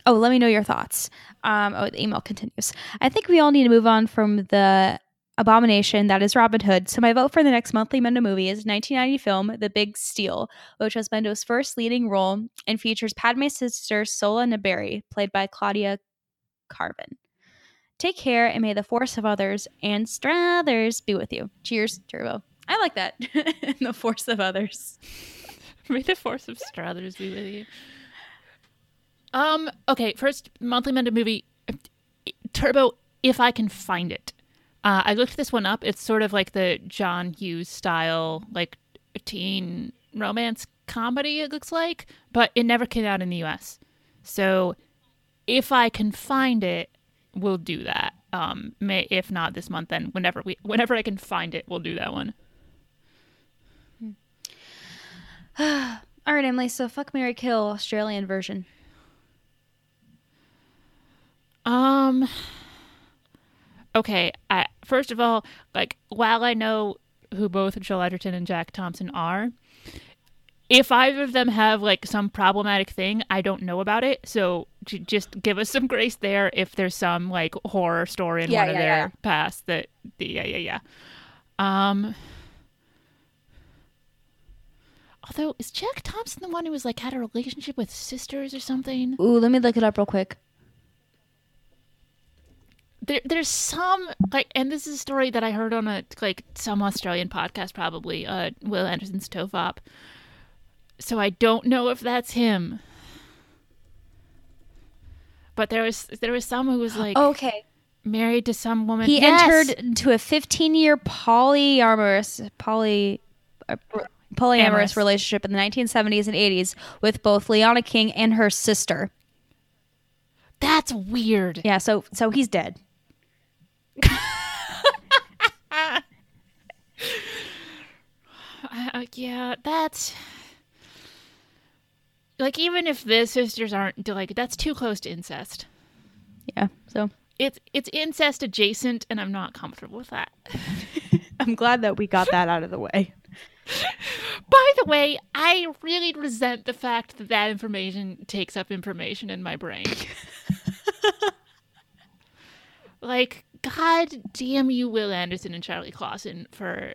Oh, let me know your thoughts. Um. Oh, the email continues. I think we all need to move on from the abomination that is Robin Hood. So my vote for the next monthly Mendo movie is 1990 film The Big Steal, which was Mendo's first leading role and features Padme's sister Sola Naberrie, played by Claudia Karvan. Take care, and may the force of others and Strathers be with you. Cheers, Turbo. I like that. the force of others. May the force of Strathers be with you. Um. Okay. First monthly Mendo movie, Turbo. If I can find it, uh, I looked this one up. It's sort of like the John Hughes style, like teen romance comedy. It looks like, but it never came out in the U.S. So, if I can find it, we'll do that. Um. May if not this month, then whenever we, whenever I can find it, we'll do that one. All right, Emily. So fuck Mary Kill Australian version. Um. Okay. I first of all, like, while I know who both Joel Edgerton and Jack Thompson are, if either of them have like some problematic thing, I don't know about it. So j- just give us some grace there. If there's some like horror story in Yeah, one of their yeah. past that, the yeah, yeah, yeah. Um. Although is Jack Thompson the one who was like had a relationship with sisters or something? Ooh, let me look it up real quick. There, there's some like and this is a story that i heard on a like some australian podcast probably uh wil anderson's tofop so i don't know if that's him but there was there was some who was like Okay. married to some woman He Yes! entered into a 15 year polyamorous poly uh, polyamorous Amorous. relationship in the 1970s and 80s with both Leona King and her sister. that's weird Yeah, so so he's dead. uh, yeah that's like even if the sisters aren't like that's too close to incest Yeah. So it's it's incest adjacent and i'm not comfortable with that I'm glad that we got that out of the way. By the way, I really resent the fact that that information takes up information in my brain. like, god damn you, Wil Anderson and Charlie Clausen, for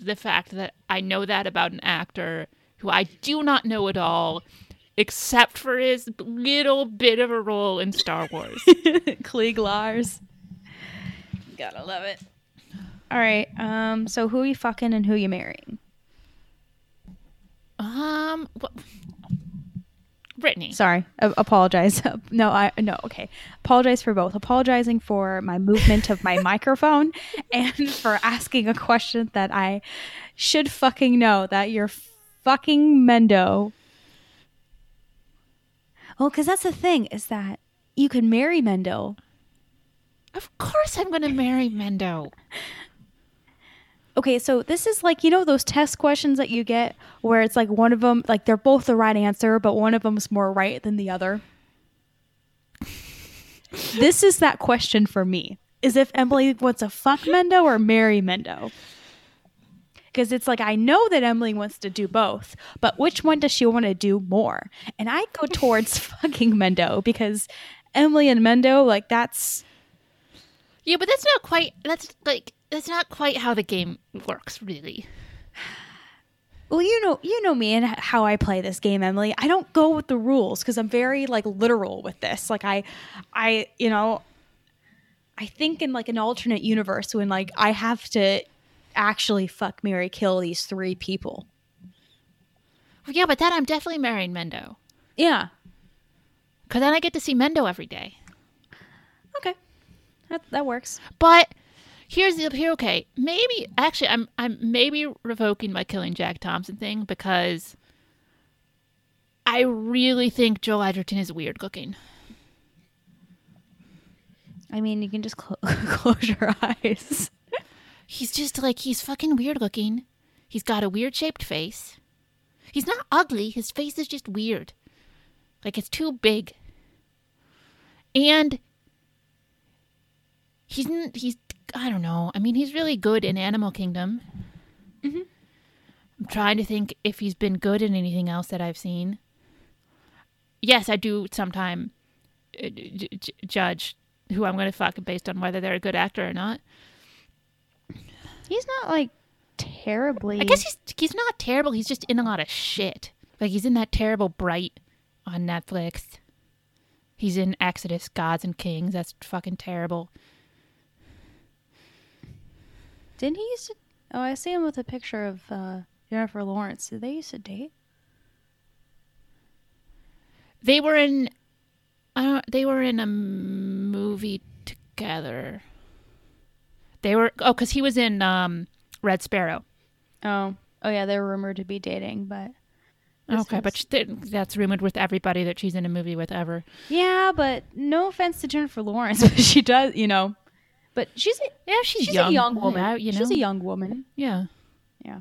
the fact that I know that about an actor who I do not know at all, except for his little bit of a role in Star Wars. Cliegg Lars. Gotta love it. All right. Um. So who are you fucking and who are you marrying? um, wh- Brittani. Sorry. Apologize. No. I no. Okay. Apologize for both. Apologizing for my movement of my microphone and for asking a question that I should fucking know that you're fucking Mendo. Well, because that's the thing is that you can marry Mendo. Of course I'm going to marry Mendo. Okay, so this is like you know those test questions that you get where it's like one of them like they're both the right answer, but one of them's more right than the other. this is that question for me. Is if Emily wants to fuck Mendo or marry Mendo? Because it's like I know that Emily wants to do both, but which one does she want to do more? And I go towards fucking Mendo because Emily and Mendo, like that's Yeah, but that's not quite. That's like that's not quite how the game works, really. Well, you know, you know me and how I play this game, Emily. I don't go with the rules because I'm very like literal with this. Like I, I, you know, I think in like an alternate universe when like I have to actually fuck, Mary, kill these three people. Well, yeah, but then I'm definitely marrying Mendo Yeah. because then I get to see Mendo every day. Okay. That that works. But here's the here. Okay, maybe actually, I'm I'm maybe revoking my killing Jack Thompson thing because I really think Joel Edgerton is weird looking. I mean, you can just clo- close your eyes. He's just like he's fucking weird looking. He's got a weird shaped face. He's not ugly, his face is just weird. Like it's too big. And he's he's I don't know. I mean, he's really good in Animal Kingdom. I'm trying to think if he's been good in anything else that I've seen. Yes, I do sometime uh, j- j- judge who I'm going to fuck based on whether they're a good actor or not. He's not like terribly. I guess he's he's not terrible. He's just in a lot of shit. Like he's in that terrible Bright on Netflix. He's in Exodus: Gods and Kings. That's fucking terrible. Didn't he used to? Oh, I see him with a picture of uh, Jennifer Lawrence. Did they used to date? They were in. Uh, they were in a movie together. They were oh, because he was in um, Red Sparrow. Oh, oh yeah, they were rumored to be dating, but okay, but is- sh- th- that's rumored with everybody that she's in a movie with ever. yeah, but no offense to Jennifer Lawrence, but she does, you know. But she's a, Yeah, she's, she's young. a young woman. you know. She's a young woman. Yeah. Yeah.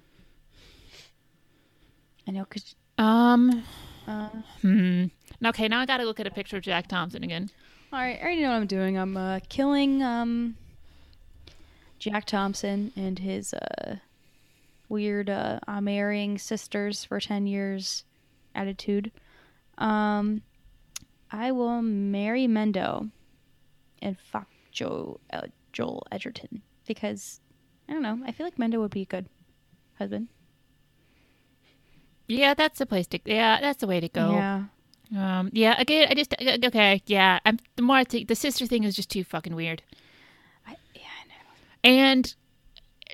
I know, cause Um. uh, Hmm. Okay, now I got to look at a picture of Jack Thompson again. all right, I already know what I'm doing. I'm uh, killing um Jack Thompson and his uh weird uh I'm marrying sisters for ten years attitude. Um, I will marry Mendo and fuck Joe uh, Joel Edgerton because I don't know. I feel like Mendo would be a good husband. Yeah, that's the place to. Yeah, that's the way to go. Yeah. Um. Yeah. Again, I just okay. Yeah. I'm the more I think the sister thing is just too fucking weird. I, yeah, I know. And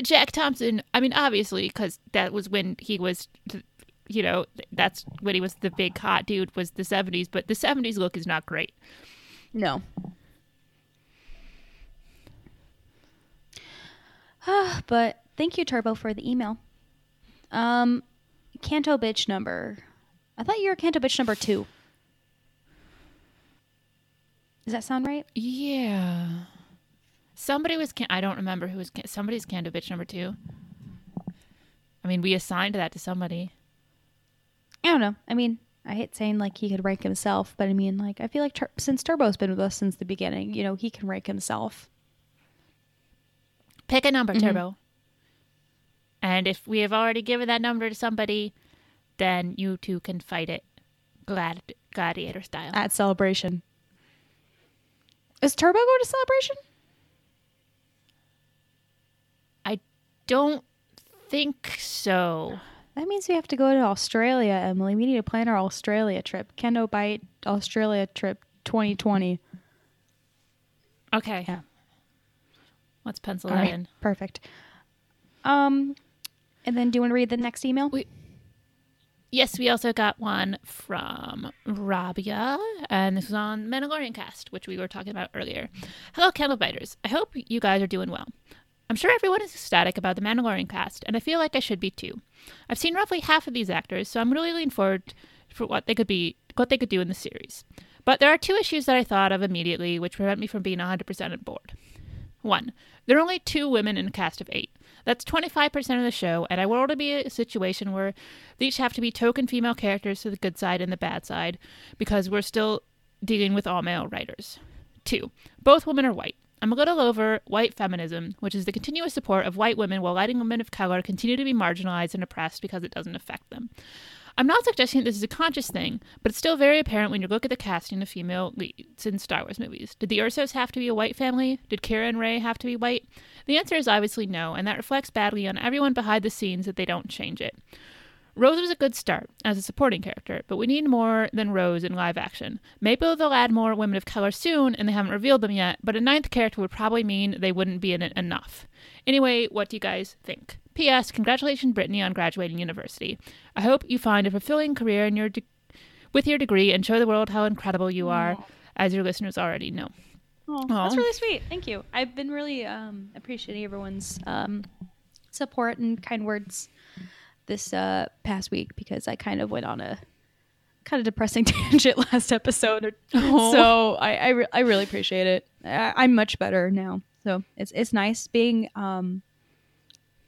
Jack Thompson. I mean, obviously, because that was when he was. You know, that's when he was the big hot dude. Was the '70s, but the '70s look is not great. No. but thank you, Turbo, for the email. Um, Canto bitch number. I thought you were Canto bitch number two. Does that sound right? Yeah. Somebody was. Can- I don't remember who was. Can- somebody's Canto bitch number two. I mean, we assigned that to somebody. I don't know. I mean, I hate saying like he could rank himself, but I mean, like I feel like Tur- since Turbo's been with us since the beginning, you know, he can rank himself. Pick a number, Mm-hmm. Turbo. And if we have already given that number to somebody, then you two can fight it glad gladiator style. at Celebration. Is Turbo going to Celebration? I don't think so. That means we have to go to Australia, Emily. We need to plan our Australia trip. Canto Bight Australia trip 2020. Okay. Yeah. Let's pencil All that right, in. perfect. Um, and then do you want to read the next email? We- Yes, we also got one from Raabiah, and this was on Mandalorian Cast, which we were talking about earlier. Hello, Candlebiters. I hope you guys are doing well. I'm sure everyone is ecstatic about the Mandalorian cast, and I feel like I should be too. I've seen roughly half of these actors, so I'm really looking forward for what they could be, what they could do in the series. But there are two issues that I thought of immediately, which prevent me from being 100% on board. One, there are only two women in a cast of eight. That's 25% of the show, and I want it to be a situation where these have to be token female characters to the good side and the bad side, because we're still dealing with all male writers. Two, both women are white. I'm a little over white feminism, which is the continuous support of white women while letting women of color continue to be marginalized and oppressed because it doesn't affect them. I'm not suggesting this is a conscious thing, but it's still very apparent when you look at the casting of female leads in Star Wars movies. Did the Ersos have to be a white family? Did Kira and Rey have to be white? The answer is obviously no, and that reflects badly on everyone behind the scenes that they don't change it. Rose was a good start as a supporting character, but we need more than Rose in live action. Maybe they'll add more women of color soon, and they haven't revealed them yet, but a ninth character would probably mean they wouldn't be in it enough. Anyway, what do you guys think? P.S. Congratulations, Brittani, on graduating university. I hope you find a fulfilling career in your de- with your degree and show the world how incredible you are, as your listeners already know. Oh, Aw. that's really sweet. Thank you. I've been really um, appreciating everyone's um, support and kind words this uh, past week because I kind of went on a kind of depressing tangent last episode. Aw. So I I, re- I really appreciate it. I- I'm much better now. So it's it's nice being um,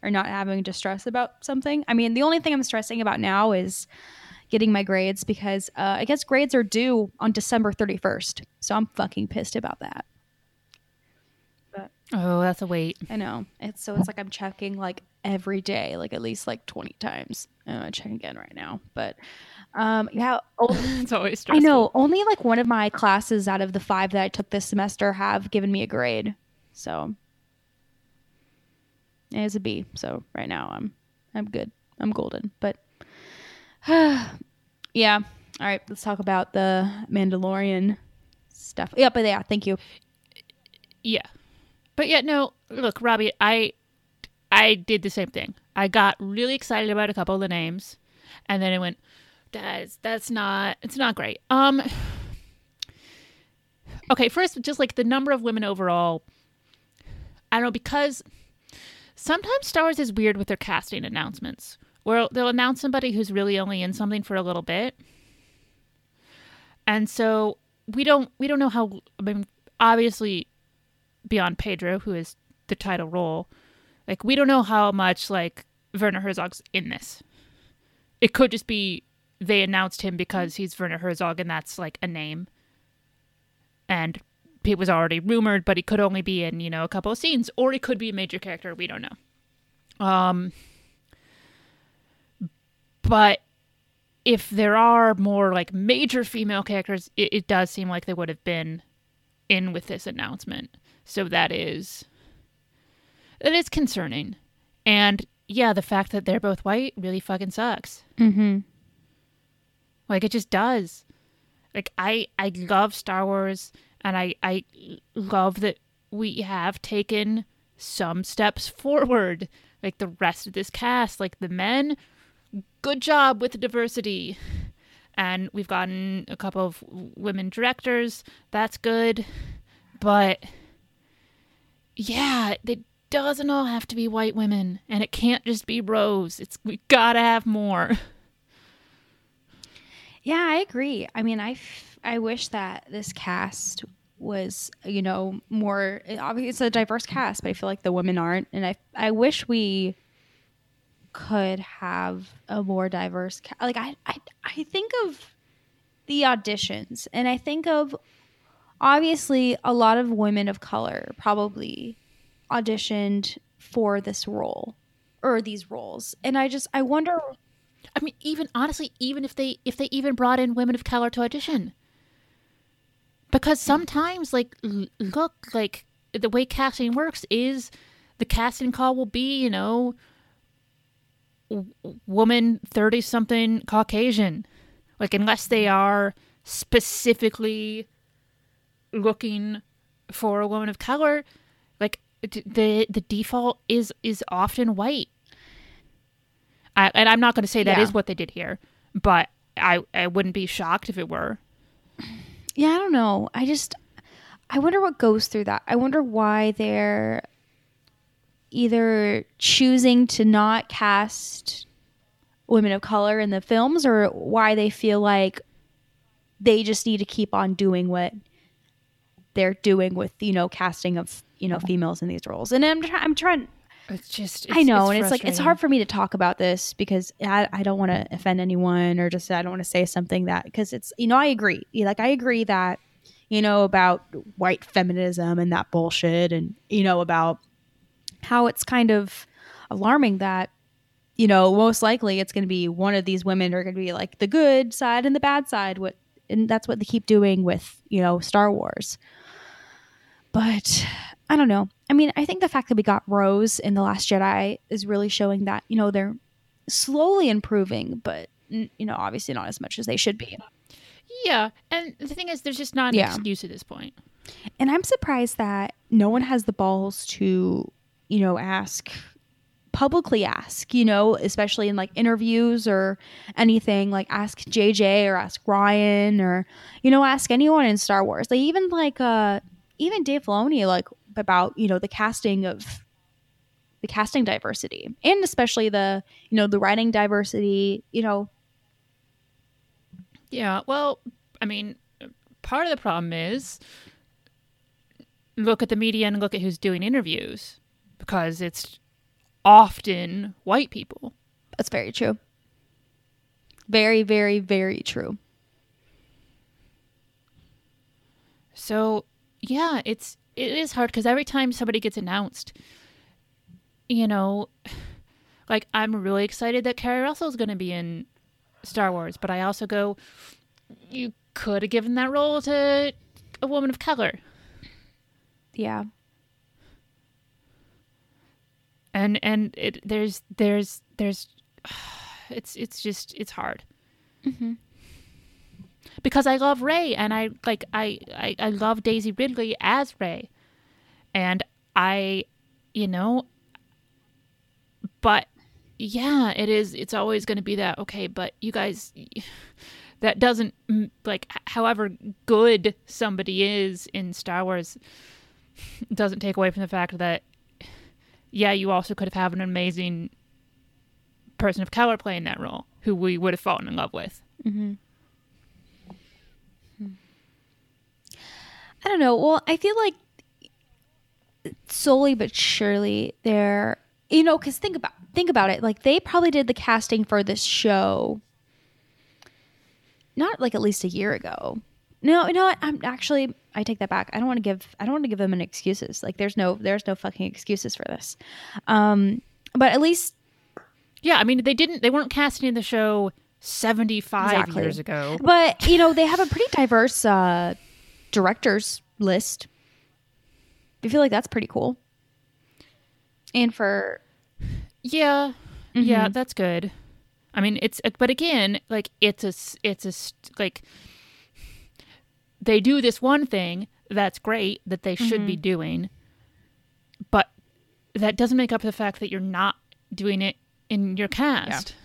or not having to stress about something. I mean, the only thing I'm stressing about now is getting my grades because uh, I guess grades are due on December 31st. So I'm fucking pissed about that. Oh, that's a wait. I know. It's so it's like I'm checking like every day, like at least like 20 times. I'm gonna check again right now. But um yeah, It's always I know only like one of my classes out of the five that I took this semester have given me a grade. So it is a B. So right now I'm I'm good. I'm golden. But yeah. All right, let's talk about the Mandalorian stuff. Yeah, but yeah, thank you. Yeah. But yet, no, look, Raabiah, I I did the same thing. I got really excited about a couple of the names and then it went that's that's not it's not great. Um Okay, first just like the number of women overall I don't know because sometimes Star Wars is weird with their casting announcements. Where they'll announce somebody who's really only in something for a little bit. And so we don't we don't know how I mean obviously beyond Pedro, who is the title role, like we don't know how much like Werner Herzog's in this. It could just be they announced him because he's Werner Herzog and that's like a name. And it was already rumored, but he could only be in, you know, a couple of scenes. Or he could be a major character, we don't know. Um but if there are more like major female characters, it, it does seem like they would have been in with this announcement. So that is that is concerning. And yeah, the fact that they're both white really fucking sucks. Mm-hmm. Like it just does. Like I I love Star Wars and I I love that we have taken some steps forward. Like the rest of this cast, like the men, good job with the diversity. And we've gotten a couple of women directors. That's good. But yeah, it doesn't all have to be white women and it can't just be Rose. It's we got to have more. Yeah, I agree. I mean, I, f- I wish that this cast was, you know, more. Obviously, it's a diverse cast, but I feel like the women aren't, and I, I wish we could have a more diverse. Ca- like I, I, I think of the auditions, and I think of obviously a lot of women of color probably auditioned for this role or these roles, and I just I wonder I mean, even honestly, even if they if they even brought in women of color to audition, because sometimes, like, look, like the way casting works is the casting call will be, you know, woman thirty something Caucasian, like unless they are specifically looking for a woman of color, like the the default is is often white. I, and I'm not going to say that is Yeah. what they did here, but I I wouldn't be shocked if it were. Yeah, I don't know. I just I wonder what goes through that. I wonder why they're either choosing to not cast women of color in the films or why they feel like they just need to keep on doing what they're doing with, you know, casting of, you know, females in these roles. And I'm try- I'm trying It's just I know, and it's like it's hard for me to talk about this because I, I don't want to offend anyone or just I don't want to say something that because it's you know I agree. Like I agree that you know about white feminism and that bullshit and you know about how it's kind of alarming that you know most likely it's going to be one of these women are going to be like the good side and the bad side what and that's what they keep doing with you know Star Wars but I don't know. I mean, I think the fact that we got Rose in The Last Jedi is really showing that, you know, they're slowly improving, but, you know, obviously not as much as they should be. Yeah, and the thing is, there's just not an Yeah. excuse at this point. And I'm surprised that no one has the balls to, you know, ask, publicly ask, you know, especially in like interviews or anything, like ask JJ or ask Rian or, you know, ask anyone in Star Wars. Like, even like, uh, even Dave Filoni, like, about, you know, the casting of the casting diversity and especially the, you know, the writing diversity, you know, Yeah, well, I mean, part of the problem is look at the media and look at who's doing interviews because it's often white people. That's very true. Very, very, very true. So yeah, it's it is hard because every time somebody gets announced, you know, like I'm really excited that Keri Russell is going to be in Star Wars, but I also go, you could have given that role to a woman of color, Yeah. and and it there's there's there's it's it's just it's hard. Mm-hmm. Because I love Rey, and I like I, I I love Daisy Ridley as Rey, and I, you know, but yeah, it is. It's always going to be that. Okay, but you guys, that doesn't like. However good somebody is in Star Wars, doesn't take away from the fact that, yeah, you also could have had an amazing person of color playing that role who we would have fallen in love with. Mm-hmm. I don't know. Well, I feel like slowly but surely they're you know because think about think about it like they probably did the casting for this show not like at least a year ago no you know what i'm actually i take that back i don't want to give i don't want to give them an excuses like there's no there's no fucking excuses for this um but at least Yeah, I mean they didn't. They weren't casting the show seventy five Exactly. years ago. but you know they have a pretty diverse uh directors list. I feel like that's pretty cool. And for Yeah, yeah, mm-hmm. that's good. I mean, it's uh, but again, like it's a it's a like they do this one thing that's great that they should be mm-hmm. doing, but that doesn't make up for the fact that you're not doing it in your cast.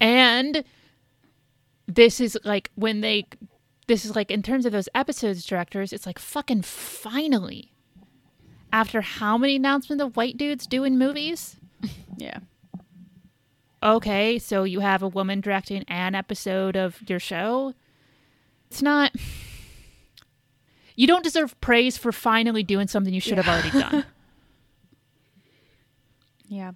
And this is like when they this is like in terms of those episodes directors, it's like fucking finally after how many announcements of white dudes doing movies? yeah Okay, so you have a woman directing an episode of your show. It's not. You don't deserve praise for finally doing something you should have already done. yeah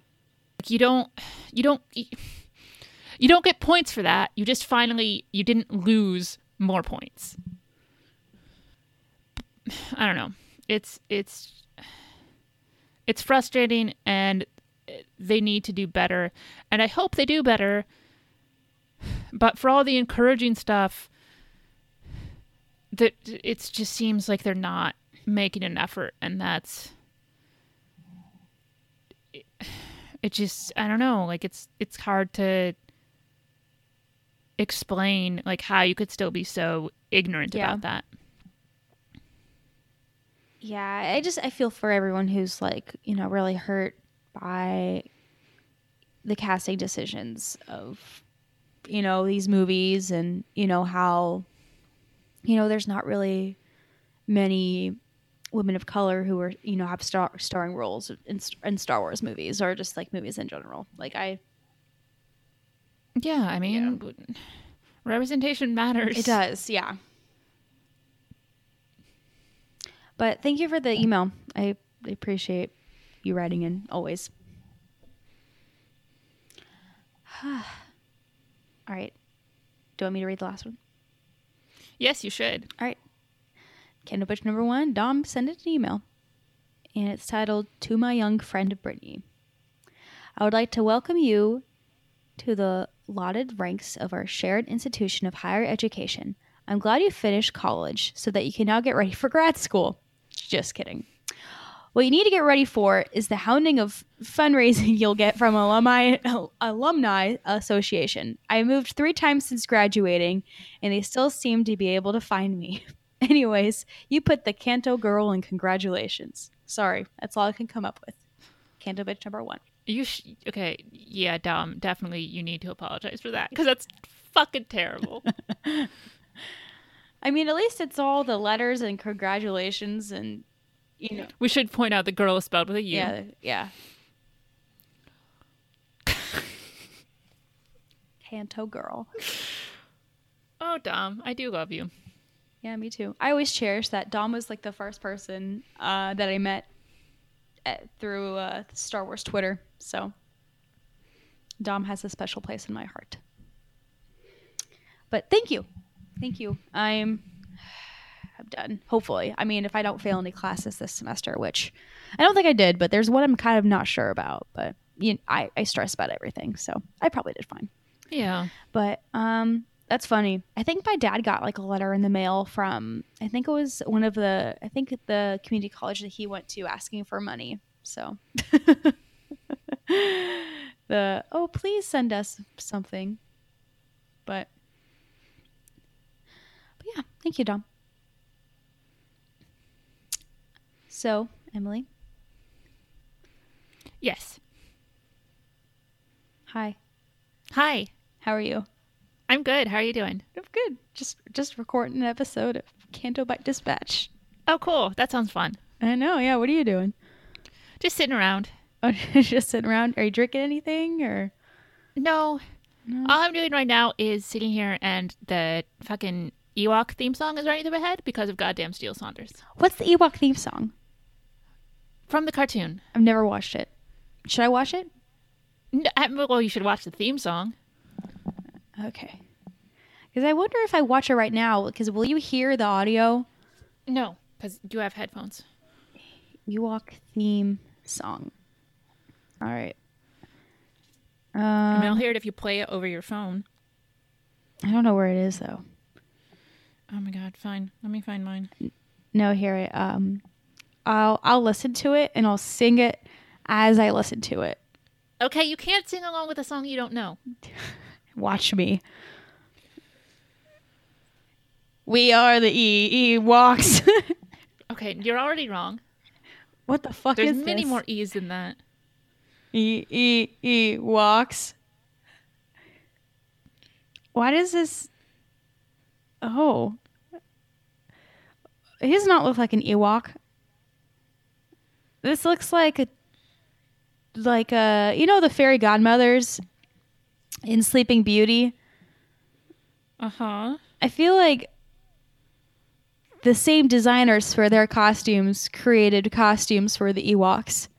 Like, you don't. You don't. You don't get points for that. You just finally. You didn't lose more points. I don't know. It's it's it's frustrating and they need to do better and I hope they do better. But for all the encouraging stuff that it just seems like they're not making an effort and that's it just I don't know, like it's it's hard to explain like how you could still be so ignorant Yeah. about that. Yeah, I just I feel for everyone who's like, you know, really hurt by the casting decisions of you know, these movies and you know how you know, there's not really many women of color who are, you know, have star- starring roles in, in Star Wars movies or just like movies in general. Like I Yeah, I mean representation matters. It does, yeah. But thank you for the email. I appreciate you writing in always. All right. Do you want me to read the last one? Yes, you should. All right. Canto Bitch number one, Dom sent it an email. And it's titled To My Young Friend Brittani. I would like to welcome you to the lauded ranks of our shared institution of higher education. I'm glad you finished college so that you can now get ready for grad school. Just kidding. What you need to get ready for is the hounding of fundraising you'll get from alumni alumni association. I moved three times since graduating, and they still seem to be able to find me. Anyways, you put the Canto girl in congratulations. Sorry, that's all I can come up with. Canto bitch number one. You sh- okay? Yeah, Dom. Definitely, you need to apologize for that because that's fucking terrible. I mean, at least it's all the letters and congratulations and you know. we should point out the girl is spelled with a U. Yeah, yeah. Canto girl. Oh, Dom, I do love you. Yeah, me too. I always cherish that Dom was like the first person uh, that I met at, through uh, Star Wars Twitter. So Dom has a special place in my heart. But thank you, thank you. I'm I'm done. Hopefully, I mean, if I don't fail any classes this semester, which I don't think I did, but there's one I'm kind of not sure about. But you I I stress about everything, so I probably did fine. Yeah. But um that's funny. I think my dad got like a letter in the mail from I think it was one of the I think the community college that he went to asking for money. So the oh please send us something. But but yeah, thank you, Dom. So, Emily, Yes. hi. Hi. How are you? I'm good. How are you doing? I'm good. Just just recording an episode of Canto Bight Dispatch. Oh, cool. That sounds fun. I know. Yeah. What are you doing? Just sitting around. Oh, just sitting around. Are you drinking anything or? No. no. All I'm doing right now is sitting here and the fucking Ewok theme song is running through my head because of goddamn Steel Saunders. What's the Ewok theme song? From the cartoon. I've never watched it. Should I watch it? N- I- well, you should watch the theme song. Okay. Because I wonder if I watch it right now. Because will you hear the audio? No, because do you have headphones. Ewok theme song. All right. I mean, Um, I'll hear it if you play it over your phone. I don't know where it is though. Oh my god, fine. Let me find mine. No, here it. Um, I'll I'll listen to it and I'll sing it as I listen to it. Okay, you can't sing along with a song you don't know. Watch me. We are the E Ewoks. Okay, you're already wrong. what the fuck There's is many this? more E's than that. E E E walks. Why does this? Oh, he does not look like an Ewok. This looks like a like a you know the fairy godmothers in Sleeping Beauty. Uh huh. I feel like the same designers for their costumes created costumes for the Ewoks.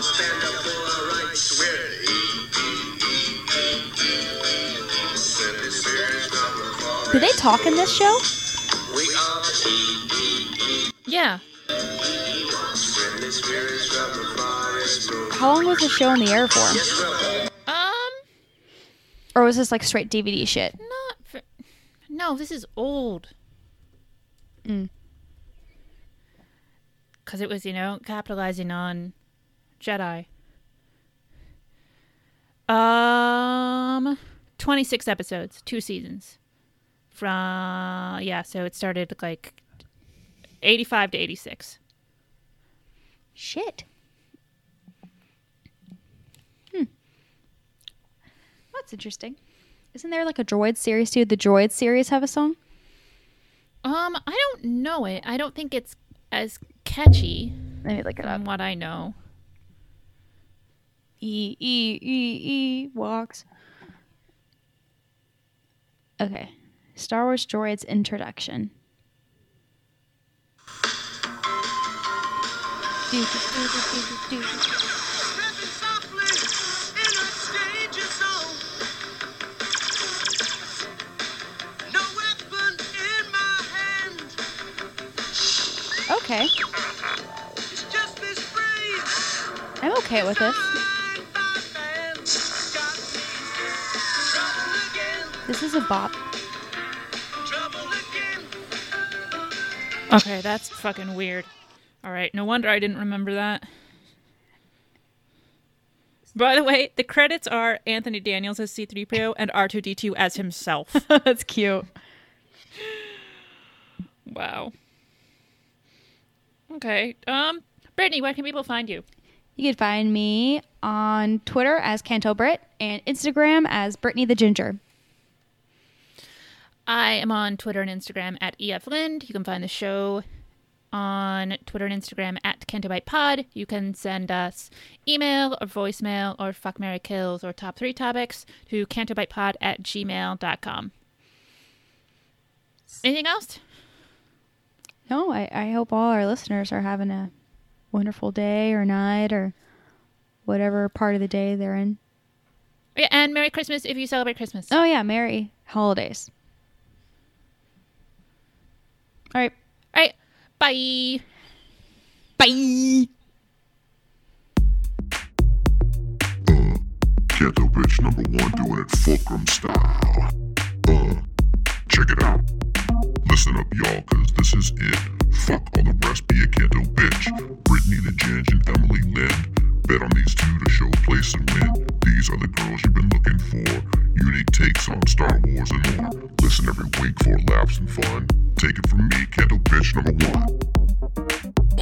And we'll stand up for our rights. We're the friendly spirits from the forest. Do they talk in this show? We are the Yeah. friendly spirits from the forest go. How long was the show in the air for? Um, Or was this like straight DVD shit? not. For, no, this is old. Mm. Because it was, you know, capitalizing on Jedi. Um, 26 episodes, two seasons. From, yeah, so it started like 85 to 86. Shit. Hmm. That's interesting. Isn't there like a droid series too? The droid series have a song? Um, I don't know it. I don't think it's as catchy Let me look it up. from what I know. E E E E walks. Okay. Star Wars Droids introduction. Do, do, do, do, do, do, do. Stepping This is a bop. Okay, that's fucking weird. All right, no wonder I didn't remember that. By the way, the credits are Anthony Daniels as C3PO and R2D2 as himself. That's cute. wow. Okay. Um, Brittani, where can people find you? You can find me on Twitter as Canto Britt and Instagram as Brittani the Ginger. I am on Twitter and Instagram at EF Lind. You can find the show on Twitter and Instagram at Cantobight Pod. You can send us email or voicemail or fuck Mary Kills or top three topics to cantobightpod at gmail.com. Anything else? No, I, I hope all our listeners are having a wonderful day or night or whatever part of the day they're in. Yeah, and Merry Christmas if you celebrate Christmas. Oh, yeah, Merry holidays. All right. All right. Bye. Bye. Ghetto bitch number one doing it fulcrum style. Uh, check it out. Listen up, y'all, cause this is it. Fuck all the rest, be a Ghetto bitch. Brittani the Ginge and Emily Lind. Bet on these two to show place and win. These are the girls you've been looking for. Unique takes on Star Wars and more. Listen every week for laughs and fun. Take it from me, Ghetto bitch number one.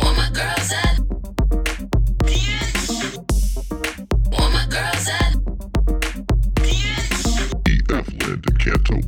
All my girls at. All my girls at. EF Canto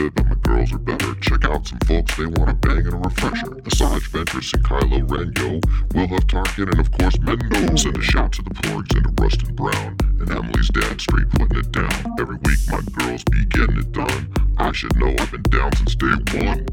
Good, but my girls are better. Check out some folks, they want a bang and a refresher. Asajj Ventress and Kylo Ren, yo. We'll have Tarkin and of course Mendo. Send a shout to the porgs and to Rustin Brown. And Emily's dad straight putting it down. Every week my girls be getting it done. I should know I've been down since day one.